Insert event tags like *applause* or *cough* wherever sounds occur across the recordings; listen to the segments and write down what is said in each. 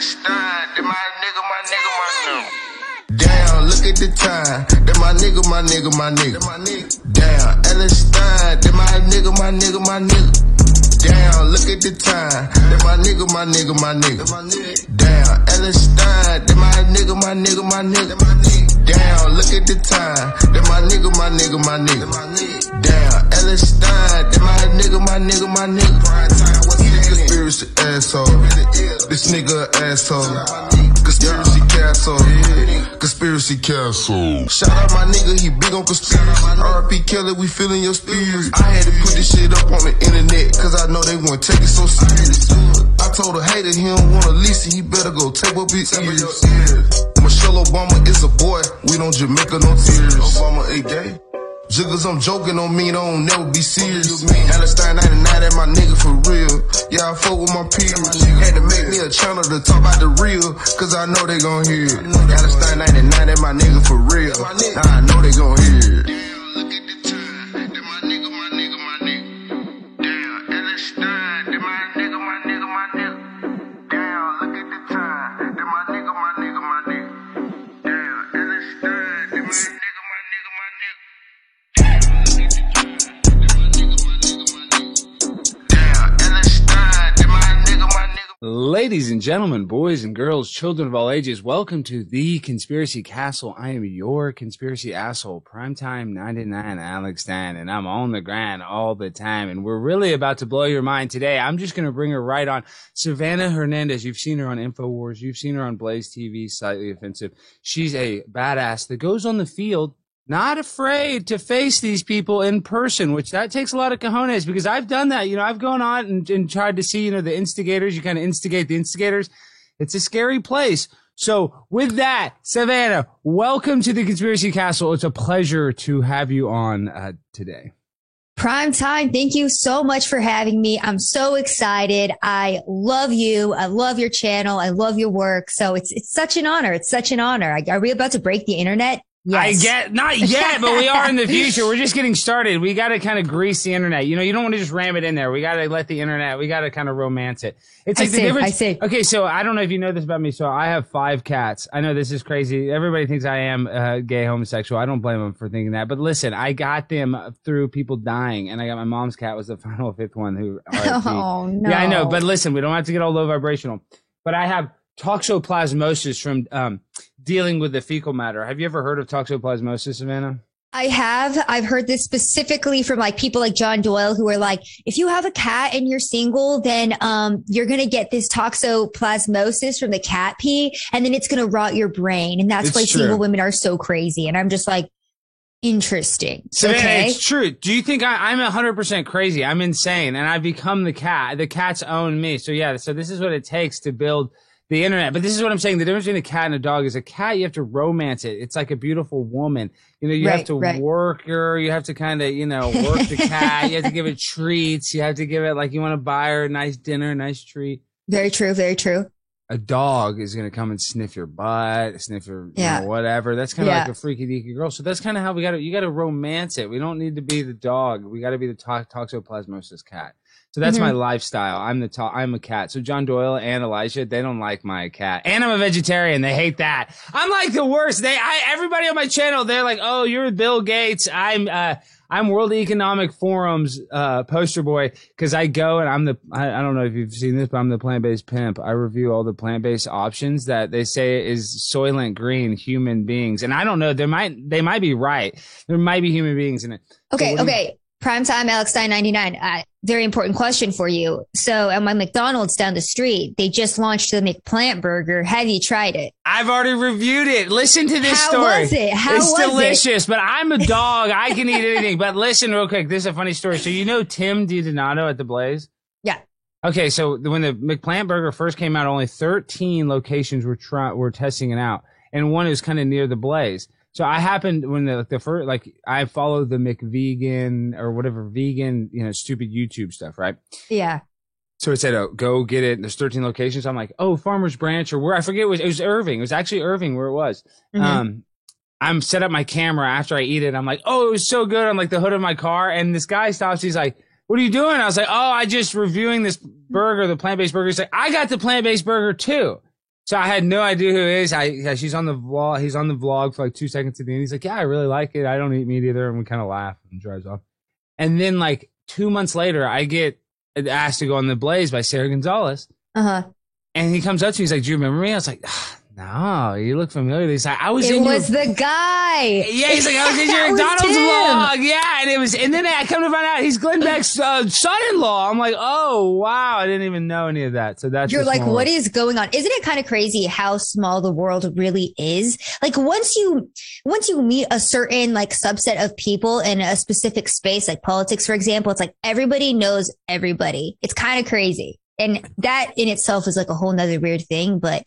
Stein, that my nigga, my nigga, my nigga. Damn, look at the time. That my nigga, my nigga, my nigga. Damn, Alex Stein, that my nigga, my nigga, my nigga. Damn, look at the time. That my nigga, my nigga, my nigga. Damn, Alex Stein, that my nigga, my nigga, my nigga. Damn, look at the time. That my nigga, my nigga, my nigga. Damn, Alex Stein, that my nigga, my nigga, my nigga. Conspiracy asshole. This nigga a asshole. Conspiracy castle. Conspiracy castle. Shout out my nigga, he big on conspiracy. RP Kelly, we feeling your spirit. I had to put this shit up on the internet, cause I know they won't take it so serious. I told a hater he don't want to listen, he better go tape up his ears. Michelle Obama is a boy, we don't Jamaica no tears. Obama a gay. Jiggers, I'm joking on me, don't never be serious. Alex Stein 99, that my nigga for real. Yeah, I fuck with my peers. Had to make me a channel to talk about the real, cause I know they gon' hear it. Alex Stein 99, that my nigga for real. Nah, I know they gon' hear it. Ladies and gentlemen, boys and girls, children of all ages, welcome to the Conspiracy Castle. I am your conspiracy asshole, primetime 99 Alex Stein, and I'm on the grind all the time. And we're really about to blow your mind today. I'm just going to bring her right on. Savanah Hernandez, you've seen her on InfoWars, you've seen her on Blaze TV, Slightly Offensive. She's a badass that goes on the field not afraid to face these people in person, which that takes a lot of cojones because I've done that. You know, I've gone on and, and tried to see, you know, the instigators. You kind of instigate the instigators. It's a scary place. So with that, Savanah, welcome to the Conspiracy Castle. It's a pleasure to have you on uh, today. Prime time. Thank you so much for having me. I'm so excited. I love you. I love your channel. I love your work. So it's it's such an honor. It's such an honor. Are we about to break the internet? I get not *laughs* yet, but we are in the future. We're just getting started. We got to kind of grease the internet. You know, you don't want to just ram it in there. We got to let the internet. We got to kind of romance it. It's I like the see, difference. I see. Okay, so I don't know if you know this about me. So I have five cats. I know this is crazy. Everybody thinks I am uh, gay, homosexual. I don't blame them for thinking that. But listen, I got them through people dying, and I got my mom's cat was the *laughs* final fifth one who. *laughs* Oh no. Yeah, I know. But listen, we don't have to get all low vibrational. But I have toxoplasmosis from um, dealing with the fecal matter. Have you ever heard of toxoplasmosis, Savanah? I have. I've heard this specifically from like people like John Doyle who are like, if you have a cat and you're single, then um you're gonna get this toxoplasmosis from the cat pee, and then it's gonna rot your brain, and that's It's why true. single women are so crazy. And I'm just like, interesting. Savanah, okay. it's true. Do you think I, I'm 100% crazy? I'm insane, and I've become the cat. The cats own me. So yeah, so this is what it takes to build the internet. But this is what I'm saying. The difference between a cat and a dog is a cat, you have to romance it. It's like a beautiful woman. You know, you have to right. work her. You have to kind of, you know, work the cat. You have to give it treats. You have to give it like you want to buy her a nice dinner, a nice treat. Very true. Very true. a dog is going to come and sniff your butt, sniff your, you Yeah. know, whatever. That's kind of Yeah. like a freaky deaky girl. So that's kind of how we got to, you got to romance it. We don't need to be the dog. We got to be the to- toxoplasmosis cat. So that's Mm-hmm. my lifestyle. I'm the to- I'm a cat. So John Doyle and Elijah, they don't like my cat. And I'm a vegetarian. They hate that. I'm like the worst. They, I, everybody on my channel, they're like, oh, you're Bill Gates. I'm, uh, I'm World Economic Forum's uh, poster boy because I go and I'm the I, I don't know if you've seen this, but I'm the plant based pimp. I review all the plant based options that they say is Soylent Green human beings, and I don't know. There might they might be right. There might be human beings in it. Okay, okay. Prime time, Alex Stein 99. Uh, very important question for you. So at my McDonald's down the street, they just launched the McPlant burger. Have you tried it? I've already reviewed it. Listen to this How story. was it? How it's was it? delicious, but I'm a dog. I can eat anything. But listen real quick. This is a funny story. So you know Tim DiDonato at the Blaze? Yeah. Okay, so when the McPlant Burger first came out, only 13 locations were try- were testing it out, and one is kind of near the Blaze. So I happened when the the first like I followed the McVegan or whatever vegan you know stupid YouTube stuff, right? Yeah. So it said, oh, go get it. There's 13 locations. I'm like, oh, Farmers Branch or where I forget it was. It was Irving. It was actually Irving where it was. Mhm. Um, I'm set up my camera after I eat it. I'm like, oh, it was so good. I'm like the hood of my car, and this guy stops. He's like, what are you doing? I was like, oh, I just reviewing this burger, the plant based burger. He's like, I got the plant based burger too. So I had no idea who he is. I yeah, she's on the vlog. He's on the vlog for like two seconds at the end. He's like, "Yeah, I really like it. I don't eat meat either," and we kind of laugh and drives off. And then like two months later, I get asked to go on the Blaze by Sara Gonzales, Uh huh. And he comes up to me. He's like, "Do you remember me?" I was like, ah, "No, you look familiar." He's like, "I was It in was your." the guy. yeah, he's like, I was in *laughs* your McDonald's vlog. Yeah, and it was, and then I come to find out he's Glenn Beck's uh, son-in-law. I'm like, oh wow, I didn't even know any of that. So that's You're like, what is going on? Isn't it kind of crazy how small the world really is? Like once you, once you meet a certain like subset of people in a specific space, like politics, for example, it's like everybody knows everybody. It's kind of crazy. And that in itself is like a whole nother weird thing, but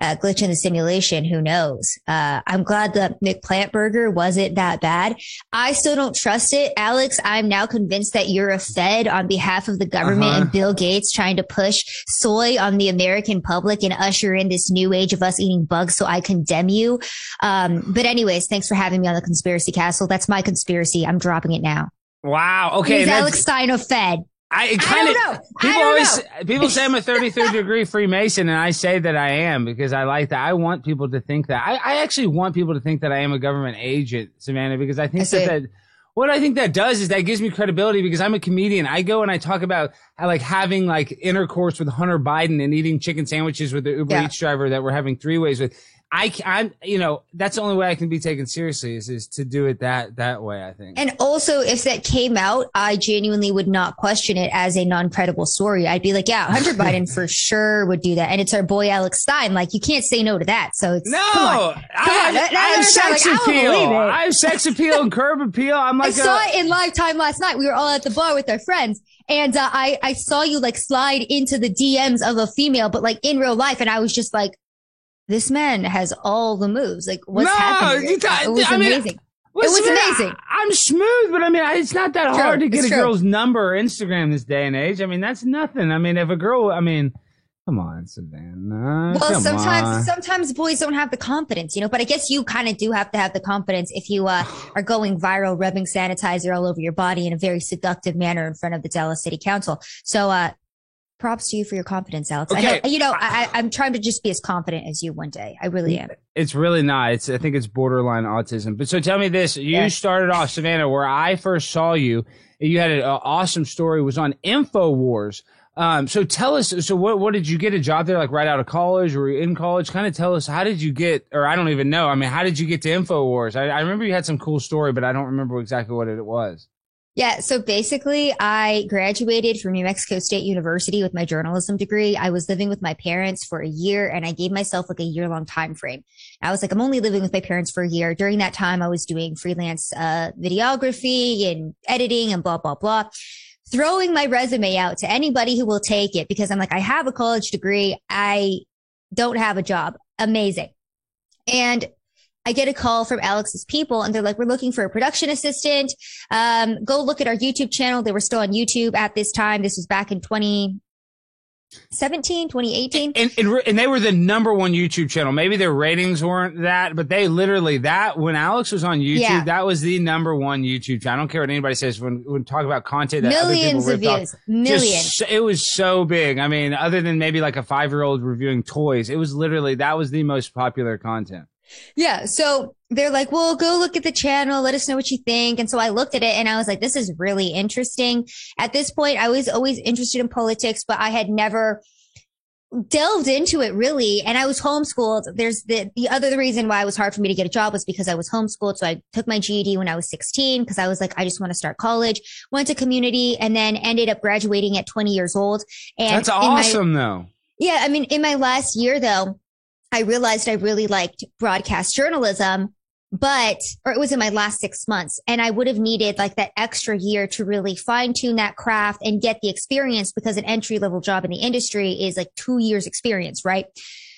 uh, glitch in the simulation, who knows? Uh, I'm glad the McPlant burger wasn't that bad. I still don't trust it. Alex, I'm now convinced that you're a Fed on behalf of the government Uh-huh. and Bill Gates trying to push soy on the American public and usher in this new age of us eating bugs. So I condemn you. Um, but anyways, thanks for having me on the conspiracy castle. That's my conspiracy. I'm dropping it now. Wow. Okay. Is Alex Stein a Fed? I kind of don't know. I people always know. people say I'm a *laughs* 33rd degree Freemason, and I say that I am because I like that. I want people to think that. I, I actually want people to think that I am a government agent, Savanah, because I think I that that what I think that does is that gives me credibility because I'm a comedian. I go and I talk about how, like having like intercourse with Hunter Biden and eating chicken sandwiches with the Uber Yeah. Eats driver that we're having three ways with. I, I'm, you know, that's the only way I can be taken seriously is, is to do it that, that way, I think. And also, if that came out, I genuinely would not question it as a non-credible story. I'd be like, yeah, Hunter *laughs* Biden for sure would do that. And it's our boy Alex Stein. Like, you can't say no to that. So it's, No, come on. I, on, have, I have sex like, appeal. I have sex appeal and curb appeal. I'm *laughs* like I saw it in live time last night. We were all at the bar with our friends. And uh, I, I saw you like slide into the DMs of a female, but like in real life. And I was just like, this man has all the moves. Like, what's No, happening? you th- it was I mean, amazing. Listen, was man, amazing. I, am smooth, but I mean, it's not that True, hard to get it's a true. girl's number or Instagram this day and age. I mean, that's nothing. I mean, if a girl, I mean, come on, Savanah. Well, sometimes on. sometimes boys don't have the confidence, you know. But I guess you kind of do have to have the confidence if you uh, *sighs* are going viral, rubbing sanitizer all over your body in a very seductive manner in front of the Dallas City Council. So, uh, props to you for your confidence, Alex. I Okay. know, you know, I, I- I'm trying to just be as confident as you one day. I really am. It's really not. It's I think it's borderline autism. But so tell me this: you Yeah. started off Savanah, where I first saw you. You had an awesome story. Was on Infowars. Um, so tell us. So what what did you get a job there? Like right out of college or in college? Kind of tell us how did you get? Or I don't even know. I mean, how did you get to Infowars? I, I remember you had some cool story, but I don't remember exactly what it was. Yeah. So basically, I graduated from New Mexico State University with my journalism degree. I was living with my parents for a year and I gave myself like a year long time frame. I was like, I'm only living with my parents for a year. During that time, I was doing freelance, uh, videography and editing and blah, blah, blah. Throwing my resume out to anybody who will take it because I'm like, I have a college degree. I don't have a job. Amazing. And I get a call from Alex's people and they're like, we're looking for a production assistant. Um, go look at our YouTube channel. They were still on YouTube at this time. This was back in 2017, 2018. And, and and they were the number one YouTube channel. Maybe their ratings weren't that, but they literally that when Alex was on YouTube, Yeah. that was the number one YouTube channel. I don't care what anybody says when when talk about content that other Millions people of ripped off. views. Just Millions. it was so big. I mean, other than maybe like a five year old reviewing toys, it was literally that was the most popular content. Yeah. So they're like, well, go look at the channel. Let us know what you think. And so I looked at it and I was like, this is really interesting. At this point, I was always interested in politics, but I had never delved into it really. And I was homeschooled. There's the, the other reason why it was hard for me to get a job was because I was homeschooled. So I took my GED when I was 16 because I was like, I just want to start college, went to community and then ended up graduating at 20 years old. And That's in my- awesome, though. yeah, I mean, in my last year though, I realized I really liked broadcast journalism, but, or it was in my last six months and I would have needed like that extra year to really fine tune that craft and get the experience because an entry level job in the industry is like two years experience, right?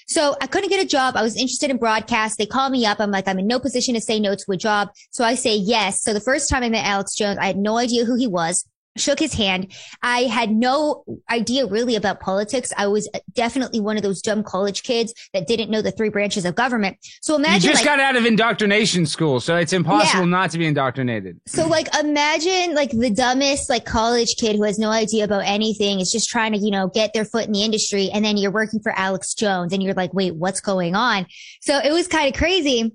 So I couldn't get a job. I was interested in broadcast. They call me up. I'm like, I'm in no position to say no to a job. So I say yes. So the first time I met Alex Jones, I had no idea who he was. Shook his hand. I had no idea really about politics. I was definitely one of those dumb college kids that didn't know the three branches of government. So imagine you just like, got out of indoctrination school, so it's impossible Yeah. not to be indoctrinated. so like imagine like the dumbest like college kid who has no idea about anything is just trying to, you know, get their foot in the industry and then you're working for Alex Jones and you're like, wait, what's going on? So it was kind of crazy.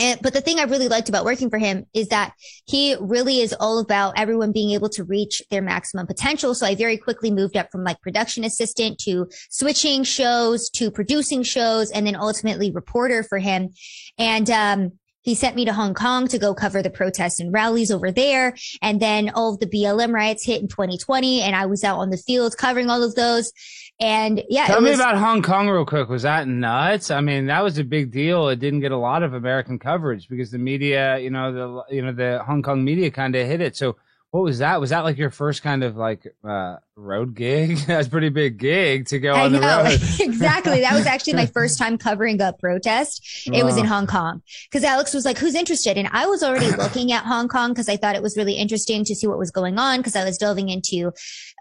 And, but the thing I really liked about working for him is that he really is all about everyone being able to reach their maximum potential. So I very quickly moved up from like production assistant to switching shows to producing shows and then ultimately reporter for him. And, um, he sent me to Hong Kong to go cover the protests and rallies over there. And then all of the BLM riots hit in 2020 and I was out on the field covering all of those. And yeah, Tell me was, about Hong Kong real quick. Was that nuts? I mean, that was a big deal. It didn't get a lot of American coverage because the media, you know, the you know the Hong Kong media kind of hit it. So what was that? Was that like your first kind of like uh, road gig? *laughs* That's a pretty big gig to go I on the know road. *laughs* exactly. That was actually my first time covering a protest. It was in Hong Kong because Alex was like, "Who's interested?" And I was already *coughs* looking at Hong Kong because I thought it was really interesting to see what was going on because I was delving into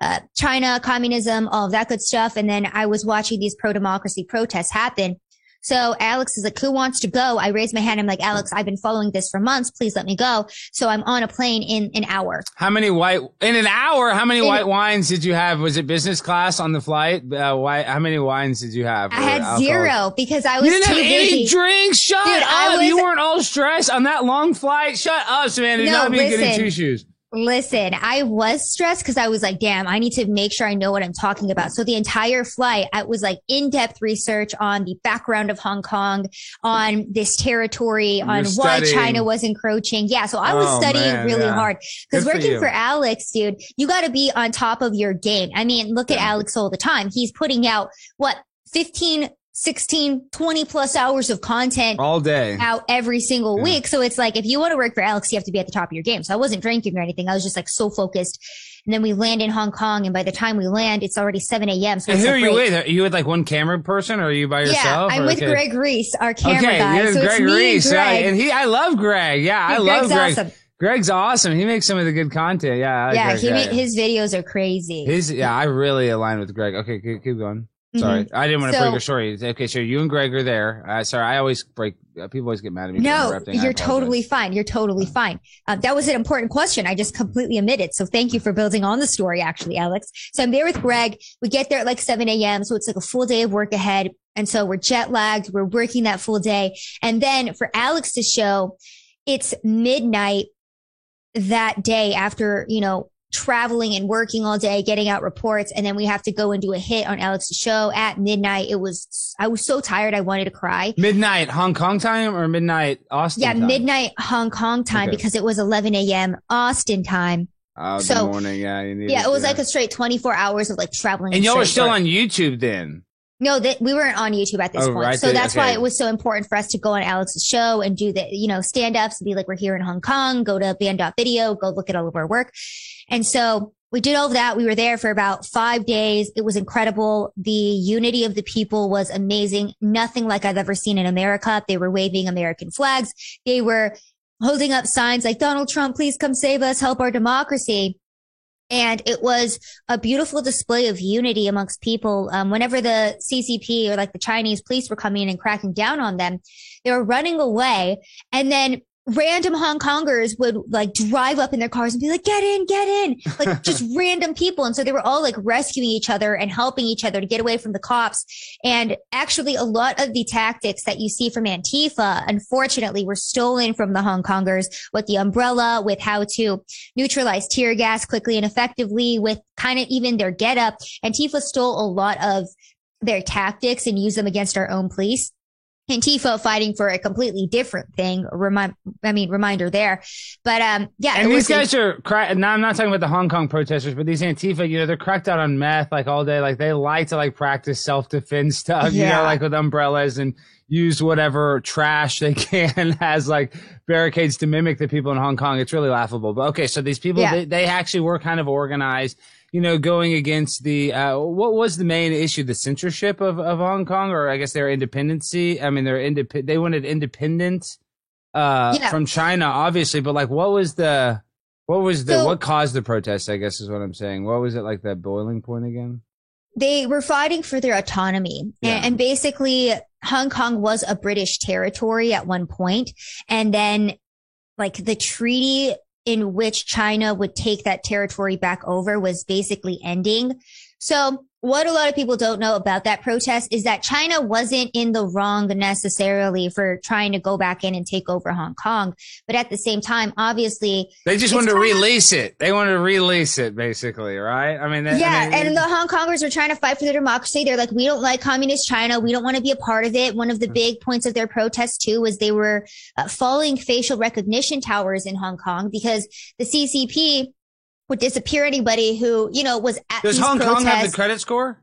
uh, China, communism, all of that good stuff. And then I was watching these pro democracy protests happen. So Alex is like, who wants to go? I raised my hand. I'm like, Alex, I've been following this for months. Please let me go. So I'm on a plane in an hour. How many white in an hour? How many In- white wines did you have? Was it business class on the flight? Uh, why, how many wines did you have? I had alcohol? zero because I was You didn't too have busy. any drinks. Shut Dude, up! Was- you weren't all stressed on that long flight. Shut up, Savanah. You're No, not being good in two shoes. Listen, I was stressed because I was like, damn, I need to make sure I know what I'm talking about. So the entire flight, I was like in-depth research on the background of Hong Kong, on this territory, on why studying. China was encroaching. Yeah. So I was Oh, studying man, really yeah. hard because Good for working for, Alex, dude, you got to be on top of your game. I mean, look at Alex all the time. He's putting out what 15, 16, 20 plus hours of content All day. out every single Yeah. week. So it's like, if you want to work for Alex, you have to be at the top of your game. So I wasn't drinking or anything. I was just like so focused. And then we land in Hong Kong. And by the time we land, it's already 7 a.m. So And who are you with? Are you with like one camera person or are you by yourself? Yeah. I'm with okay. Greg Reese, our camera okay, guy. you're so Greg Reese, Greg. right? And he, I love Greg. Yeah, I Dude, love Greg's Greg. awesome. Greg's awesome. He makes some of the good content. Yeah, I like yeah, Greg, he, yeah. his videos are crazy. His, yeah, I really align with Greg. Okay, keep, keep going. Sorry, I didn't want to Mm-hmm. So- break your story. Okay, so you and Greg are there. Uh, sorry, I always break. Uh, people always get mad at me. No, interrupting. You're totally fine. You're totally fine. Um, that was an important question. I just completely omitted. So thank you for building on the story, actually, Alex. So I'm there with Greg. We get there at like 7 a.m. So it's like a full day of work ahead. And so we're jet lagged. We're working that full day. And then for Alex to show, it's midnight that day after, you know, traveling and working all day, getting out reports. And then we have to go and do a hit on Alex's show at midnight. It was, I was so tired. I wanted to cry. Midnight Hong Kong time or midnight Austin? Yeah, time? midnight Hong Kong time Okay. because it was 11 a.m. Austin time. Oh, so- morning. Yeah, you Yeah, it was like a straight 24 hours of like traveling. And y'all were still on YouTube then. No, that we weren't on YouTube at this Oh, point. right so there, that's why it was so important for us to go on Alex's show and do the, you know, stand ups and be like, we're here in Hong Kong, go to banned.video, go look at all of our work. And so we did all of that. We were there for about five days. It was incredible. The unity of the people was amazing. Nothing like I've ever seen in America. They were waving American flags. They were holding up signs like Donald Trump, please come save us, help our democracy. And it was a beautiful display of unity amongst people. Um, whenever the CCP or like the Chinese police were coming in and cracking down on them, they were running away. And then random Hong Kongers would like drive up in their cars and be like, get in, get in, like *laughs* just random people. And so they were all like rescuing each other and helping each other to get away from the cops. And actually a lot of the tactics that you see from Antifa, unfortunately, were stolen from the Hong Kongers with the umbrella, with how to neutralize tear gas quickly and effectively, with kind of even their getup. Antifa stole a lot of their tactics and used them against our own police. Antifa fighting for a completely different thing. Remind, I mean, reminder there. But um, yeah, And these was guys are crack. Now I'm not talking about the Hong Kong protesters, but these Antifa, you know, they're cracked out on meth like all day. Like they like to like practice self defense *laughs* stuff, you Yeah. know, like with umbrellas and use whatever trash they *laughs* can as like barricades to mimic the people in Hong Kong. It's really laughable. But okay, so these people, Yeah. they, they actually were kind of organized. You know, going against the uh, what was the main issue? The censorship of, of Hong Kong, or I guess their independency. I mean, they're indep- They wanted independence uh, Yeah. from China, obviously. But like, what was the What was the So- what caused the protest? I guess is what I'm saying. What was it like that boiling point again? they were fighting for their autonomy Yeah. and, and basically hong kong was a british territory at one point and then like the treaty in which china would take that territory back over was basically ending so what a lot of people don't know about that protest is that china wasn't in the wrong necessarily for trying to go back in and take over hong kong but at the same time obviously They just wanted to kinda- release it. They wanted to release it, basically, right? I mean, that- Yeah, I mean, and the Hong Kongers were trying to fight for their democracy. They're like, we don't like communist China. We don't want to be a part of it. One of the Hmm. big points of their protest too was they were uh, falling facial recognition towers in Hong Kong because the CCP would disappear anybody who you know was at does Hong Kong have the credit score?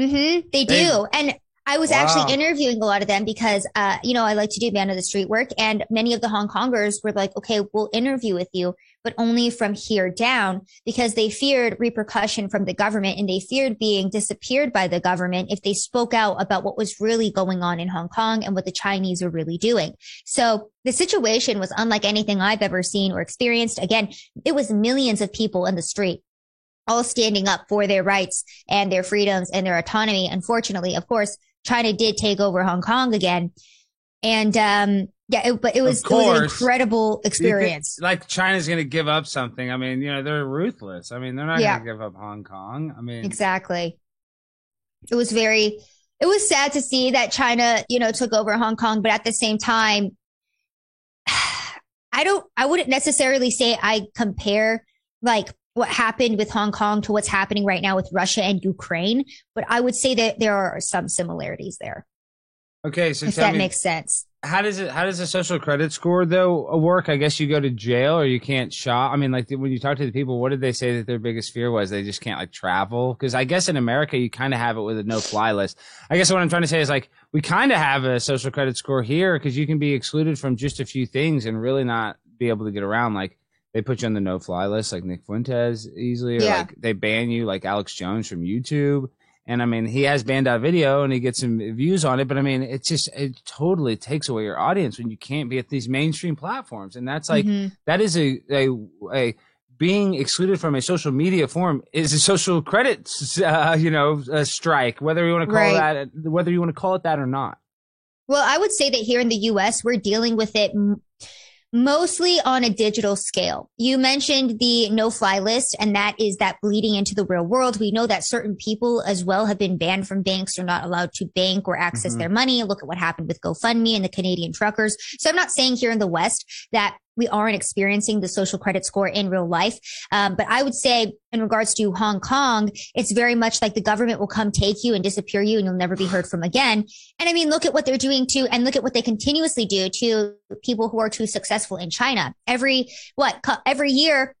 Mm-hmm. they do. They- and I was Wow. actually interviewing a lot of them because, uh, you know, I like to do man of the street work and many of the Hong Kongers were like, okay, we'll interview with you, but only from here down because they feared repercussion from the government and they feared being disappeared by the government if they spoke out about what was really going on in Hong Kong and what the Chinese were really doing. So the situation was unlike anything I've ever seen or experienced. Again, it was millions of people in the street all standing up for their rights and their freedoms and their autonomy. Unfortunately, of course, China did take over Hong Kong again. And um yeah, it, but it was, Of it was an incredible Do you think, experience. like China's going to give up something. I mean, you know, they're ruthless. I mean, they're not Yeah. going to give up Hong Kong. I mean, Exactly. It was very it was sad to see that China, you know, took over Hong Kong, but at the same time *sighs* I don't I wouldn't necessarily say I compare like what happened with Hong Kong to what's happening right now with Russia and Ukraine, but I would say that there are some similarities there. Okay. So if that me, makes sense. how does it? How does the social credit score though uh, work? I guess you go to jail or you can't shop. I mean, like when you talk to the people, what did they say that their biggest fear was? They just can't like travel because I guess in America you kind of have it with a no fly list. I guess what I'm trying to say is like we kind of have a social credit score here because you can be excluded from just a few things and really not be able to get around. Like they put you on the no fly list, like Nick Fuentes easily, or Yeah. like they ban you, like Alex Jones from YouTube. And I mean, he has banned out video and he gets some views on it, but I mean, it just, it totally takes away your audience when you can't be at these mainstream platforms. And that's like, Mhm. that is a, a, a, being excluded from a social media form is a social credit, uh, you know, a strike, whether you want to call Right. that, whether you want to call it that or not. Well, I would say that here in the US, we're dealing with it m- mostly on a digital scale. You mentioned the no fly list, and that is that bleeding into the real world. We know that certain people as well have been banned from banks. They're not allowed to bank or access Mhm. their money. Look at what happened with GoFundMe and the Canadian truckers. So I'm not saying here in the West that we aren't experiencing the social credit score in real life. Um, but I would say in regards to Hong Kong, it's very much like the government will come take you and disappear you and you'll never be heard from again. And I mean, look at what they're doing to, and look at what they continuously do to people who are too successful in China. Every, what, every year,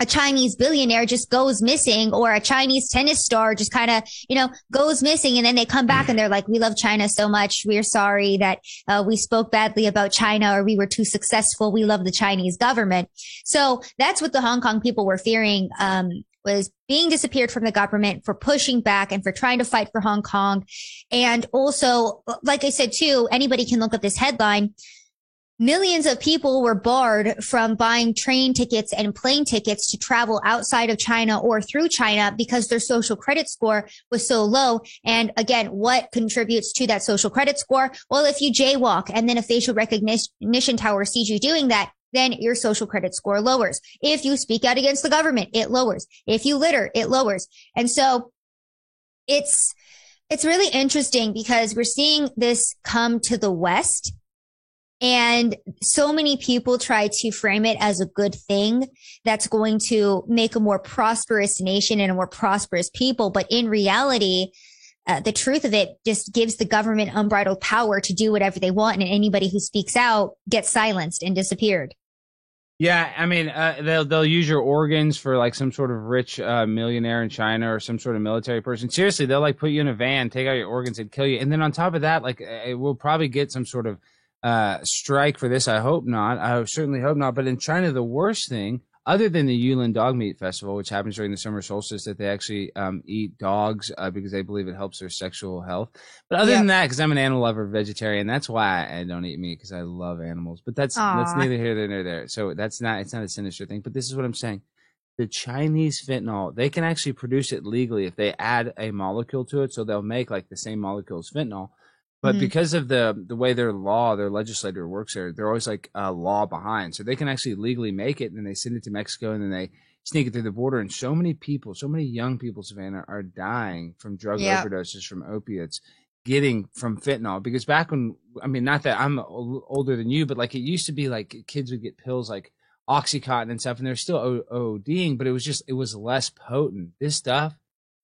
a Chinese billionaire just goes missing or a Chinese tennis star just kind of, you know, goes missing. And then they come back and they're like, we love China so much. We're sorry that uh, we spoke badly about China or we were too successful. We love the Chinese government. So that's what the Hong Kong people were fearing. Um, was being disappeared from the government for pushing back and for trying to fight for Hong Kong. And also, like I said too, anybody can look up this headline. Millions of people were barred from buying train tickets and plane tickets to travel outside of China or through China because their social credit score was so low. And again, what contributes to that social credit score? Well, if you jaywalk and then a facial recognition tower sees you doing that, then your social credit score lowers. If you speak out against the government, it lowers. If you litter, it lowers. And so it's, it's really interesting because we're seeing this come to the West and so many people try to frame it as a good thing that's going to make a more prosperous nation and a more prosperous people. But in reality, uh, the truth of it just gives the government unbridled power to do whatever they want. And anybody who speaks out gets silenced and disappeared. Yeah, I mean, uh, they'll they'll use your organs for like some sort of rich uh, millionaire in China or some sort of military person. Seriously, they'll like put you in a van, take out your organs, and kill you. And then on top of that, like uh, we'll probably get some sort of uh, strike for this. I hope not. I certainly hope not. But in China, the worst thing, other than the Yulin Dog Meat Festival, which happens during the summer solstice, that they actually um, eat dogs uh, because they believe it helps their sexual health. But other than that, because I'm an animal lover, vegetarian, that's why I don't eat meat because I love animals. But that's that's neither here nor there. So that's not it's not a sinister thing. But this is what I'm saying. The Chinese fentanyl, they can actually produce it legally if they add a molecule to it. So they'll make like the same molecule as fentanyl. But Mhm. because of the the way their law, their legislator works there, they're always like a law behind. So they can actually legally make it, and then they send it to Mexico, and then they sneak it through the border. And so many people, so many young people, Savanah, are dying from drug Yeah. overdoses from opiates, getting from fentanyl. Because back when, I mean, not that I'm older than you, but like it used to be like kids would get pills like oxycontin and stuff, and they're still ODing, but it was just it was less potent. This stuff,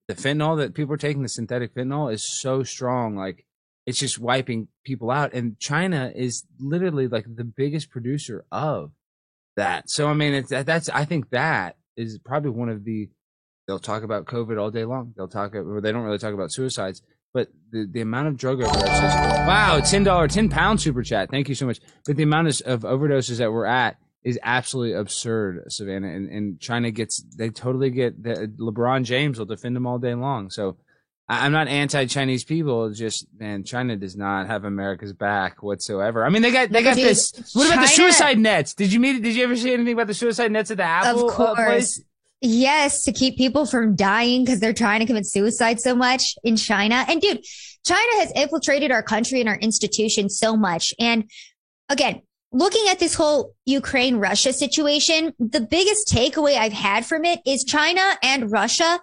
the fentanyl that people are taking, the synthetic fentanyl, is so strong, like it's just wiping people out. And China is literally like the biggest producer of that. So I mean, it's that's I think that is probably one of the. They'll talk about COVID all day long. They'll talk, or they don't really talk about suicides, but the, the amount of drug overdoses. Wow, ten dollar, ten pound super chat. Thank you so much. But the amount of, overdoses that we're at is absolutely absurd, Savanah. And, and China gets, they totally get. The, LeBron James will defend them all day long. So I'm not anti-Chinese people. It's just man, China does not have America's back whatsoever. I mean, they got they got Dude, this. What about the suicide nets? Did you meet? Did you ever see anything about the suicide nets at the Apple of uh, place? course. Yes, to keep people from dying because they're trying to commit suicide so much in China. And dude, China has infiltrated our country and our institutions so much. And again, looking at this whole Ukraine Russia situation, the biggest takeaway I've had from it is China and Russia.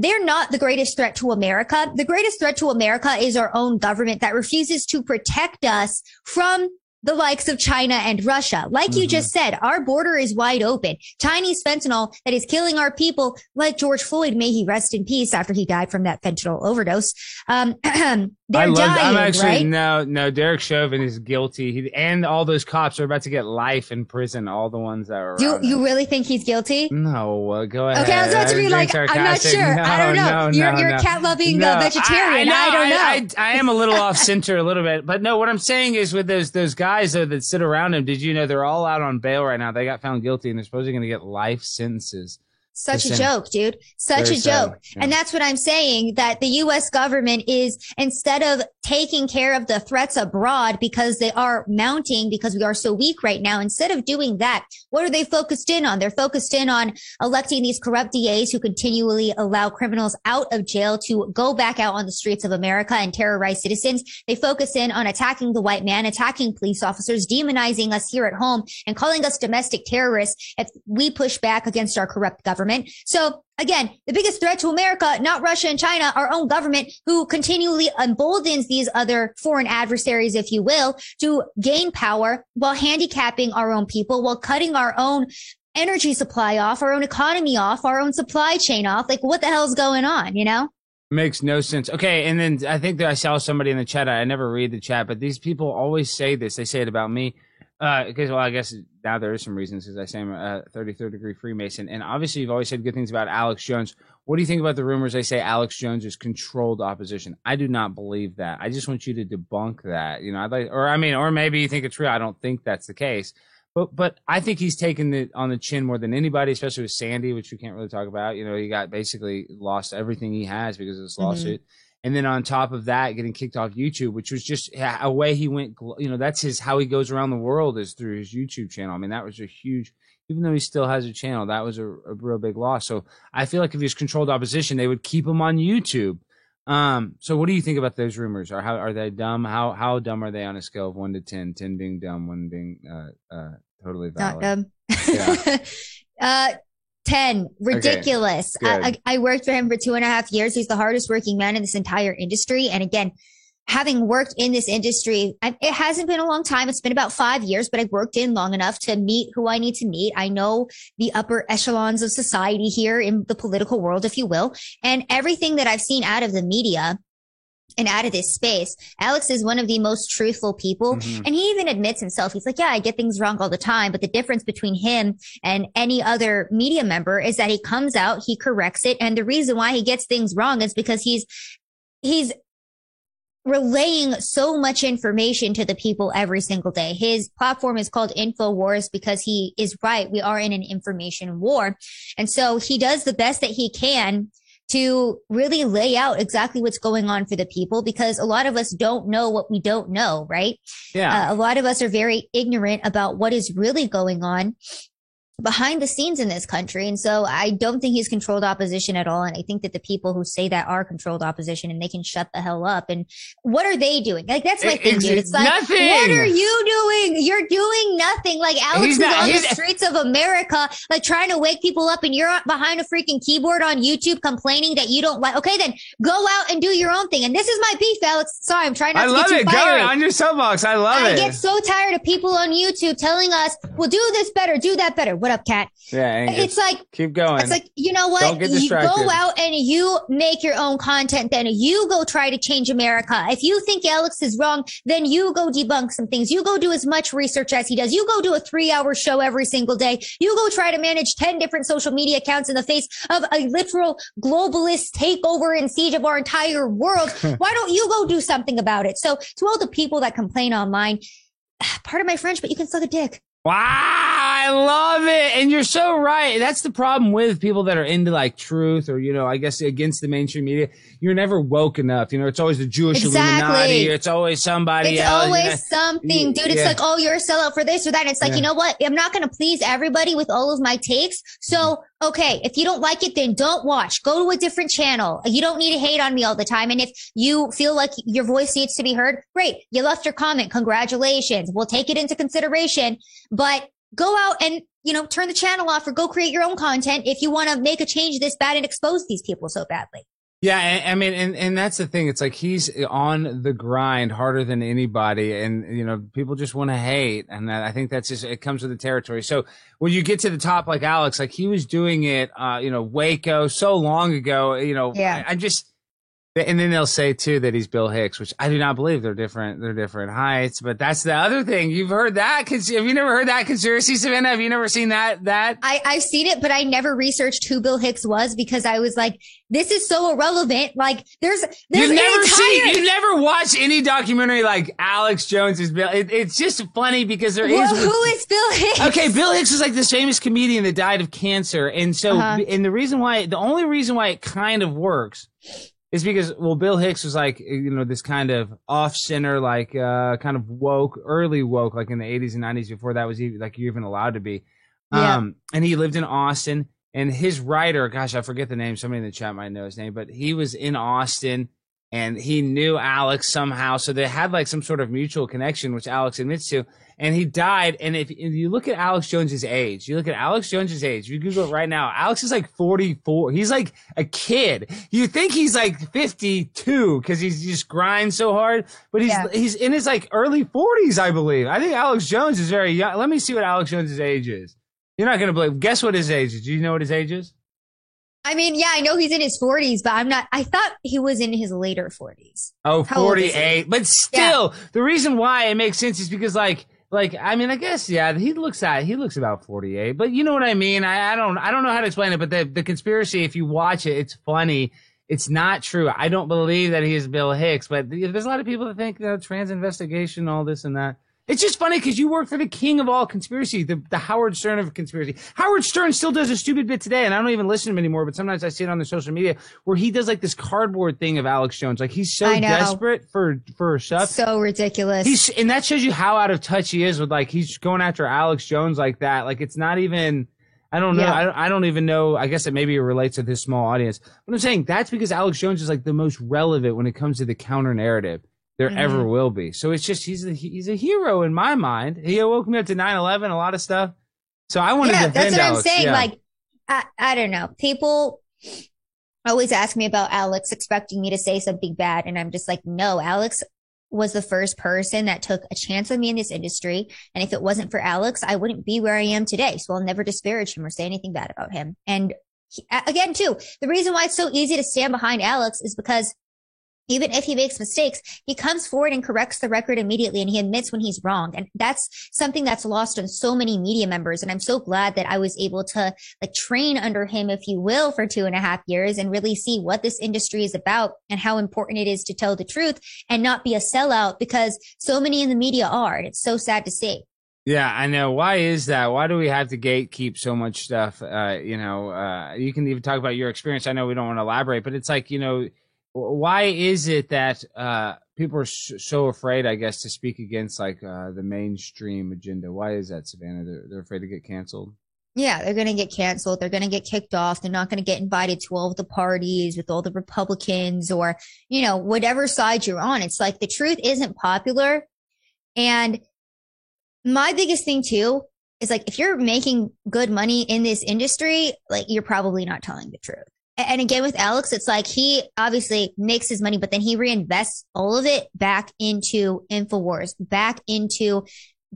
They're not the greatest threat to America. The greatest threat to America is our own government that refuses to protect us from the likes of China and Russia. Like you Mhm. just said, our border is wide open. Chinese fentanyl that is killing our people, like George Floyd, may he rest in peace after he died from that fentanyl overdose. Um, *clears throat* they're I love, dying, I'm actually right? no, no. Derek Chauvin is guilty, he, and all those cops are about to get life in prison. All the ones that were. Do you really think he's guilty? No, uh, go ahead. Okay, I was about to be like, I'm not sure. No, I don't know. no, you're no, you're a cat loving No, uh, vegetarian. I, don't know. I, I, am a little off *laughs* center a little bit, but no. What I'm saying is, with those those guys though, that sit around him, did you know they're all out on bail right now? They got found guilty, and they're supposedly going to get life sentences. Such a joke, dude. Such a joke. yeah. And that's what I'm saying that the US government is instead of taking care of the threats abroad because they are mounting because we are so weak right now, instead of doing that, what are they focused in on? They're focused in on electing these corrupt DAs who continually allow criminals out of jail to go back out on the streets of America and terrorize citizens. They focus in on attacking the white man, attacking police officers, demonizing us here at home and calling us domestic terrorists if we push back against our corrupt government. So again, the biggest threat to America, not Russia and China, our own government who continually emboldens these other foreign adversaries, if you will, to gain power while handicapping our own people, while cutting our own energy supply off, our own economy off, our own supply chain off. Like what the hell's going on, you know? Makes no sense. Okay, and then I think that I saw somebody in the chat. I never read the chat, but these people always say this. They say it about me. Because, well, I guess now there is some reasons because I say I'm a 33rd degree Freemason. And obviously, you've always said good things about Alex Jones. What do you think about the rumors they say Alex Jones is controlled opposition? I do not believe that. I just want you to debunk that. You know, I'd like, or I mean, or maybe you think it's real. I don't think that's the case. But but I think he's taken it on the chin more than anybody, especially with Sandy, which we can't really talk about. You know, he got basically lost everything he has because of this Mhm. lawsuit. And then on top of that, getting kicked off YouTube, which was just a way he went you know, that's his how he goes around the world is through his YouTube channel. I mean, that was a huge. Even though he still has a channel, that was a, a real big loss. So I feel like if he was controlled opposition, they would keep him on YouTube. Um, so what do you think about those rumors? Are how are they dumb? How how dumb are they on a scale of one to 10? 10 being dumb, one being uh, uh, totally valid. Not dumb. Yeah. *laughs* uh, 10. Ridiculous. I, I, I worked for him for two and a half years. He's the hardest working man in this entire industry. And again, having worked in this industry, I, it hasn't been a long time. It's been about five years, but I've worked in long enough to meet who I need to meet. I know the upper echelons of society here in the political world, if you will. And everything that I've seen out of the media and out of this space, Alex is one of the most truthful people. Mhm. And he even admits himself, he's like, yeah, I get things wrong all the time. But the difference between him and any other media member is that he comes out, he corrects it. And the reason why he gets things wrong is because he's, he's relaying so much information to the people every single day. His platform is called InfoWars because he is right. We are in an information war. And so he does the best that he can to really lay out exactly what's going on for the people because a lot of us don't know what we don't know, right? Yeah. Uh, a lot of us are very ignorant about what is really going on behind the scenes in this country. And so I don't think he's controlled opposition at all. And I think that the people who say that are controlled opposition and they can shut the hell up. And what are they doing? Like, that's my thing, dude. It's like, nothing. what are you doing? You're doing nothing. Like Alex He's is not- on the streets of America, like trying to wake people up and you're behind a freaking keyboard on YouTube complaining that you don't like, okay, then go out and do your own thing. And this is my beef, Alex. Sorry, I'm trying not I to love get it. too Go on your soapbox. I love I it. I get so tired of people on YouTube telling us, well, do this better, do that better. What up, Kat? yeah, Angus. It's like, keep going. it's like, you know what? You go out and you make your own content, then you go try to change America. If you think Alex is wrong, then you go debunk some things. You go do as much research as he does. You go do a three hour show every single day. You go try to manage 10 different social media accounts in the face of a literal globalist takeover and siege of our entire world. *laughs* Why don't you go do something about it? So to all the people that complain online, *sighs* part of my French, but you can suck a dick. Wow, I love it. And you're so right. That's the problem with people that are into like truth or, you know, I guess against the mainstream media. You're never woke enough. You know, it's always the Jewish Exactly. Illuminati. It's always somebody It's else. you always know. something, dude. It's Yeah. like, oh, you're a sellout for this or that. And it's like, Yeah. you know what? I'm not going to please everybody with all of my takes. So, Mm-hmm. okay, if you don't like it, then don't watch. Go to a different channel. You don't need to hate on me all the time. And if you feel like your voice needs to be heard, great. You left your comment. Congratulations. We'll take it into consideration. But go out and, you know, turn the channel off or go create your own content if you want to make a change this bad and expose these people so badly. Yeah, I I mean, and, and that's the thing. It's like he's on the grind harder than anybody, and you know, people just want to hate, and I think that's just it comes with the territory. So when you get to the top, like Alex, like he was doing it, uh, you know, Waco so long ago, you know, Yeah. I, I just. And then they'll say too that he's Bill Hicks, which I do not believe. They're different. They're different heights. But that's the other thing. You've heard that? Cons- Have you never heard that conspiracy, Savanah? Have you never seen that? That I, I've seen it, but I never researched who Bill Hicks was because I was like, this is so irrelevant. Like, there's, there's You've never entire, seen, you never watched any documentary like Alex Jones is Bill. It, it's just funny because there is. well, who is Bill Hicks? Okay, Bill Hicks is like this famous comedian that died of cancer, and so, Uh-huh. and the reason why, the only reason why it kind of works is because, well, Bill Hicks was like, you know, this kind of off center, like, uh, kind of woke, early woke, like in the 80s and 90s before that was even, like, you're even allowed to be. Yeah. Um, and he lived in Austin, and his writer, gosh, I forget the name. Somebody in the chat might know his name, but he was in Austin and he knew Alex somehow. So they had like some sort of mutual connection, which Alex admits to. And he died. And if, if you look at Alex Jones's age, you look at Alex Jones's age, you Google it right now. Alex is like 44. He's like a kid. You think he's like 52 because he's just grinds so hard, but he's, Yeah. he's in his like early 40s, I believe. I think Alex Jones is very young. Let me see what Alex Jones's age is. You're not going to believe. Guess what his age is? Do you know what his age is? I mean, yeah, I know he's in his 40s, but I'm not, I thought he was in his later 40s. Oh, How old is he? 48. But still, the reason why it makes sense is because like, like, I mean, I guess, yeah, he looks at, he looks about 48, but you know what I mean? I, I don't, I don't know how to explain it, but the, the conspiracy, if you watch it, it's funny. It's not true. I don't believe that he is Bill Hicks, but there's a lot of people that think, you know, trans investigation, all this and that. It's just funny because you work for the king of all conspiracy, the, the Howard Stern of conspiracy. Howard Stern still does a stupid bit today, and I don't even listen to him anymore, but sometimes I see it on the social media where he does like this cardboard thing of Alex Jones. Like he's so desperate for, for stuff. So ridiculous. He's, and that shows you how out of touch he is with like, he's going after Alex Jones like that. Like it's not even, I don't know. Yeah. I, don't, I don't even know. I guess it maybe it relates to this small audience. But I'm saying that's because Alex Jones is like the most relevant when it comes to the counter narrative there Mhm. ever will be. So it's just, he's a, he's a hero in my mind. He woke me up to 9-11, a lot of stuff. So I want to yeah, defend that's what Alex. I'm saying. Yeah. Like, I, I don't know. People always ask me about Alex, expecting me to say something bad. And I'm just like, no, Alex was the first person that took a chance on me in this industry. And if it wasn't for Alex, I wouldn't be where I am today. So I'll never disparage him or say anything bad about him. And he, again, too, the reason why it's so easy to stand behind Alex is because even if he makes mistakes, he comes forward and corrects the record immediately and he admits when he's wrong. And that's something that's lost on so many media members. And I'm so glad that I was able to like train under him, if you will, for two and a half years and really see what this industry is about and how important it is to tell the truth and not be a sellout because so many in the media are. And it's so sad to see. Yeah, I know. Why is that? Why do we have to gatekeep so much stuff? Uh, you know, uh, you can even talk about your experience. I know we don't want to elaborate, but it's like, you know, why is it that uh, people are so afraid, I guess, to speak against like uh, the mainstream agenda? Why is that, Savanah? They're, they're afraid to get canceled. Yeah, they're going to get canceled. They're going to get kicked off. They're not going to get invited to all the parties with all the Republicans or, you know, whatever side you're on. It's like the truth isn't popular. And my biggest thing too is like, if you're making good money in this industry, like you're probably not telling the truth and again with Alex, it's like he obviously makes his money, but then he reinvests all of it back into Infowars, back into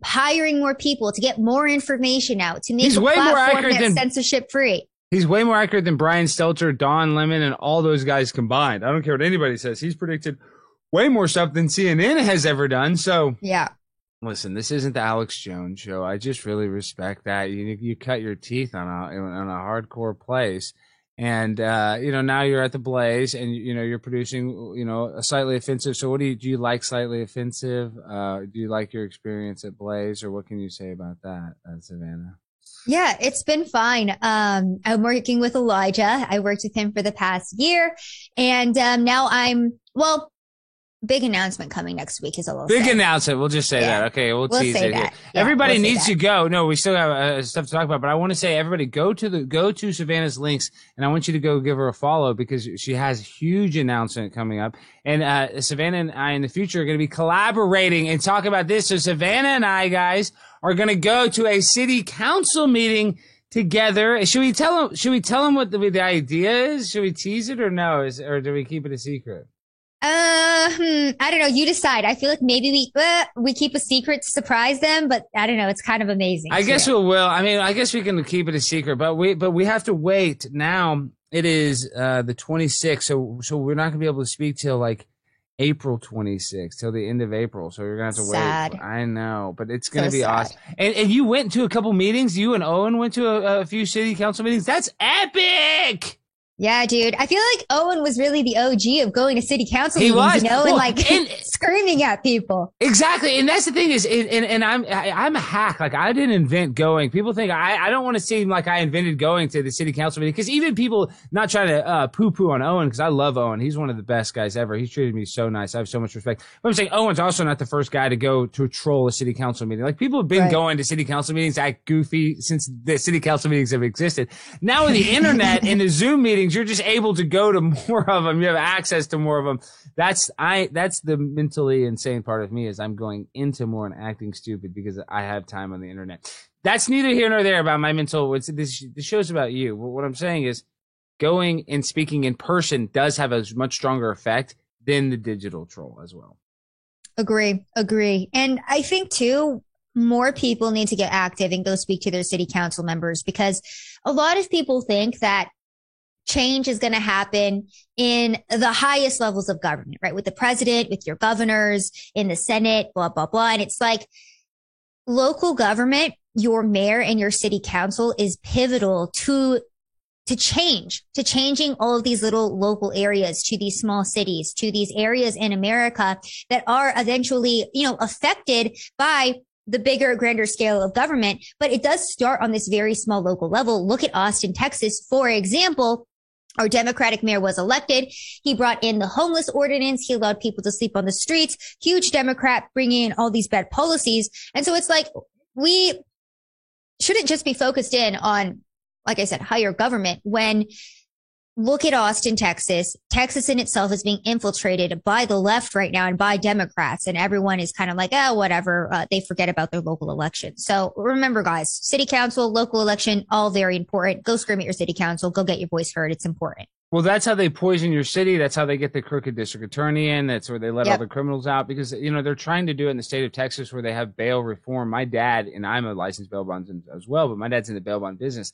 hiring more people to get more information out to make He's a way more accurate than censorship free. He's way more accurate than Brian Stelter, Don Lemon, and all those guys combined. I don't care what anybody says. He's predicted way more stuff than CNN has ever done. So yeah. Listen, this isn't the Alex Jones show. I just really respect that you you cut your teeth on a on a hardcore place and uh, you know now you're at the Blaze, and you know you're producing you know a slightly offensive. So what do you do? You like slightly offensive? Uh, do you like your experience at Blaze, or what can you say about that, uh, Savanah? Yeah, it's been fine. Um, I'm working with Elijah. I worked with him for the past year, and um, now I'm well big announcement coming next week is a little big announcement. We'll just say yeah. that. Okay, we'll, we'll tease it. Yeah, everybody we'll needs to go. No, we still have uh, stuff to talk about, but I want to say everybody go to the go to Savanah's links, and I want you to go give her a follow because she has a huge announcement coming up. And uh, Savanah and I in the future are going to be collaborating and talk about this. So Savanah and I, guys, are going to go to a city council meeting together. Should we tell them? Should we tell them what the, the idea is? Should we tease it or no? Is or do we keep it a secret? Uh, hmm, I don't know. You decide. I feel like maybe we uh, we keep a secret to surprise them, but I don't know. It's kind of amazing. I guess we will. I mean, I guess we can keep it a secret, but we but we have to wait. Now it is uh the 26th, so so we're not gonna be able to speak till like April 26th, till the end of April. So you're gonna have to sad. wait. I know, but it's gonna so be sad. awesome. And and you went to a couple meetings. You and Owen went to a, a few city council meetings. That's epic. Yeah, dude. I feel like Owen was really the OG of going to city council he meetings, was. you know, well, and like and, *laughs* screaming at people. Exactly. And that's the thing is, and, and I'm, I, am i am a hack. Like I didn't invent going. People think I, I don't want to seem like I invented going to the city council meeting because even people not trying to uh, poo poo on Owen because I love Owen. He's one of the best guys ever. He's treated me so nice. I have so much respect. But I'm saying Owen's also not the first guy to go to troll a city council meeting. Like people have been right. going to city council meetings act goofy since the city council meetings have existed. Now with the internet and the Zoom meetings, you're just able to go to *laughs* more of them. You have access to more of them. That's I. That's the mentally insane part of me is I'm going into more and acting stupid because I have time on the internet. That's neither here nor there about my mental. It's, this, this show's about you. What I'm saying is, going and speaking in person does have a much stronger effect than the digital troll as well. Agree, agree, and I think too more people need to get active and go speak to their city council members because a lot of people think that change is going to happen in the highest levels of government, right? With the president, with your governors, in the Senate, blah, blah, blah. And it's like local government, your mayor and your city council is pivotal to to change, to changing all of these little local areas to these small cities, to these areas in America that are eventually, you know, affected by the bigger, grander scale of government. But it does start on this very small local level. Look at Austin, Texas, for example, our Democratic mayor was elected. He brought in the homeless ordinance. He allowed people to sleep on the streets. Huge Democrat bringing in all these bad policies. And so it's like we shouldn't just be focused in on, like I said, higher government when look at Austin, Texas. Texas in itself is being infiltrated by the left right now and by Democrats. And everyone is kind of like, oh, whatever. Uh, they forget about their local election. So remember, guys, city council, local election, all very important. Go scream at your city council. Go get your voice heard. It's important. Well, that's how they poison your city. That's how they get the crooked district attorney in. That's where they let yep. all the criminals out because, you know, they're trying to do it in the state of Texas where they have bail reform. My dad, and I'm a licensed bail bond as well, but my dad's in the bail bond business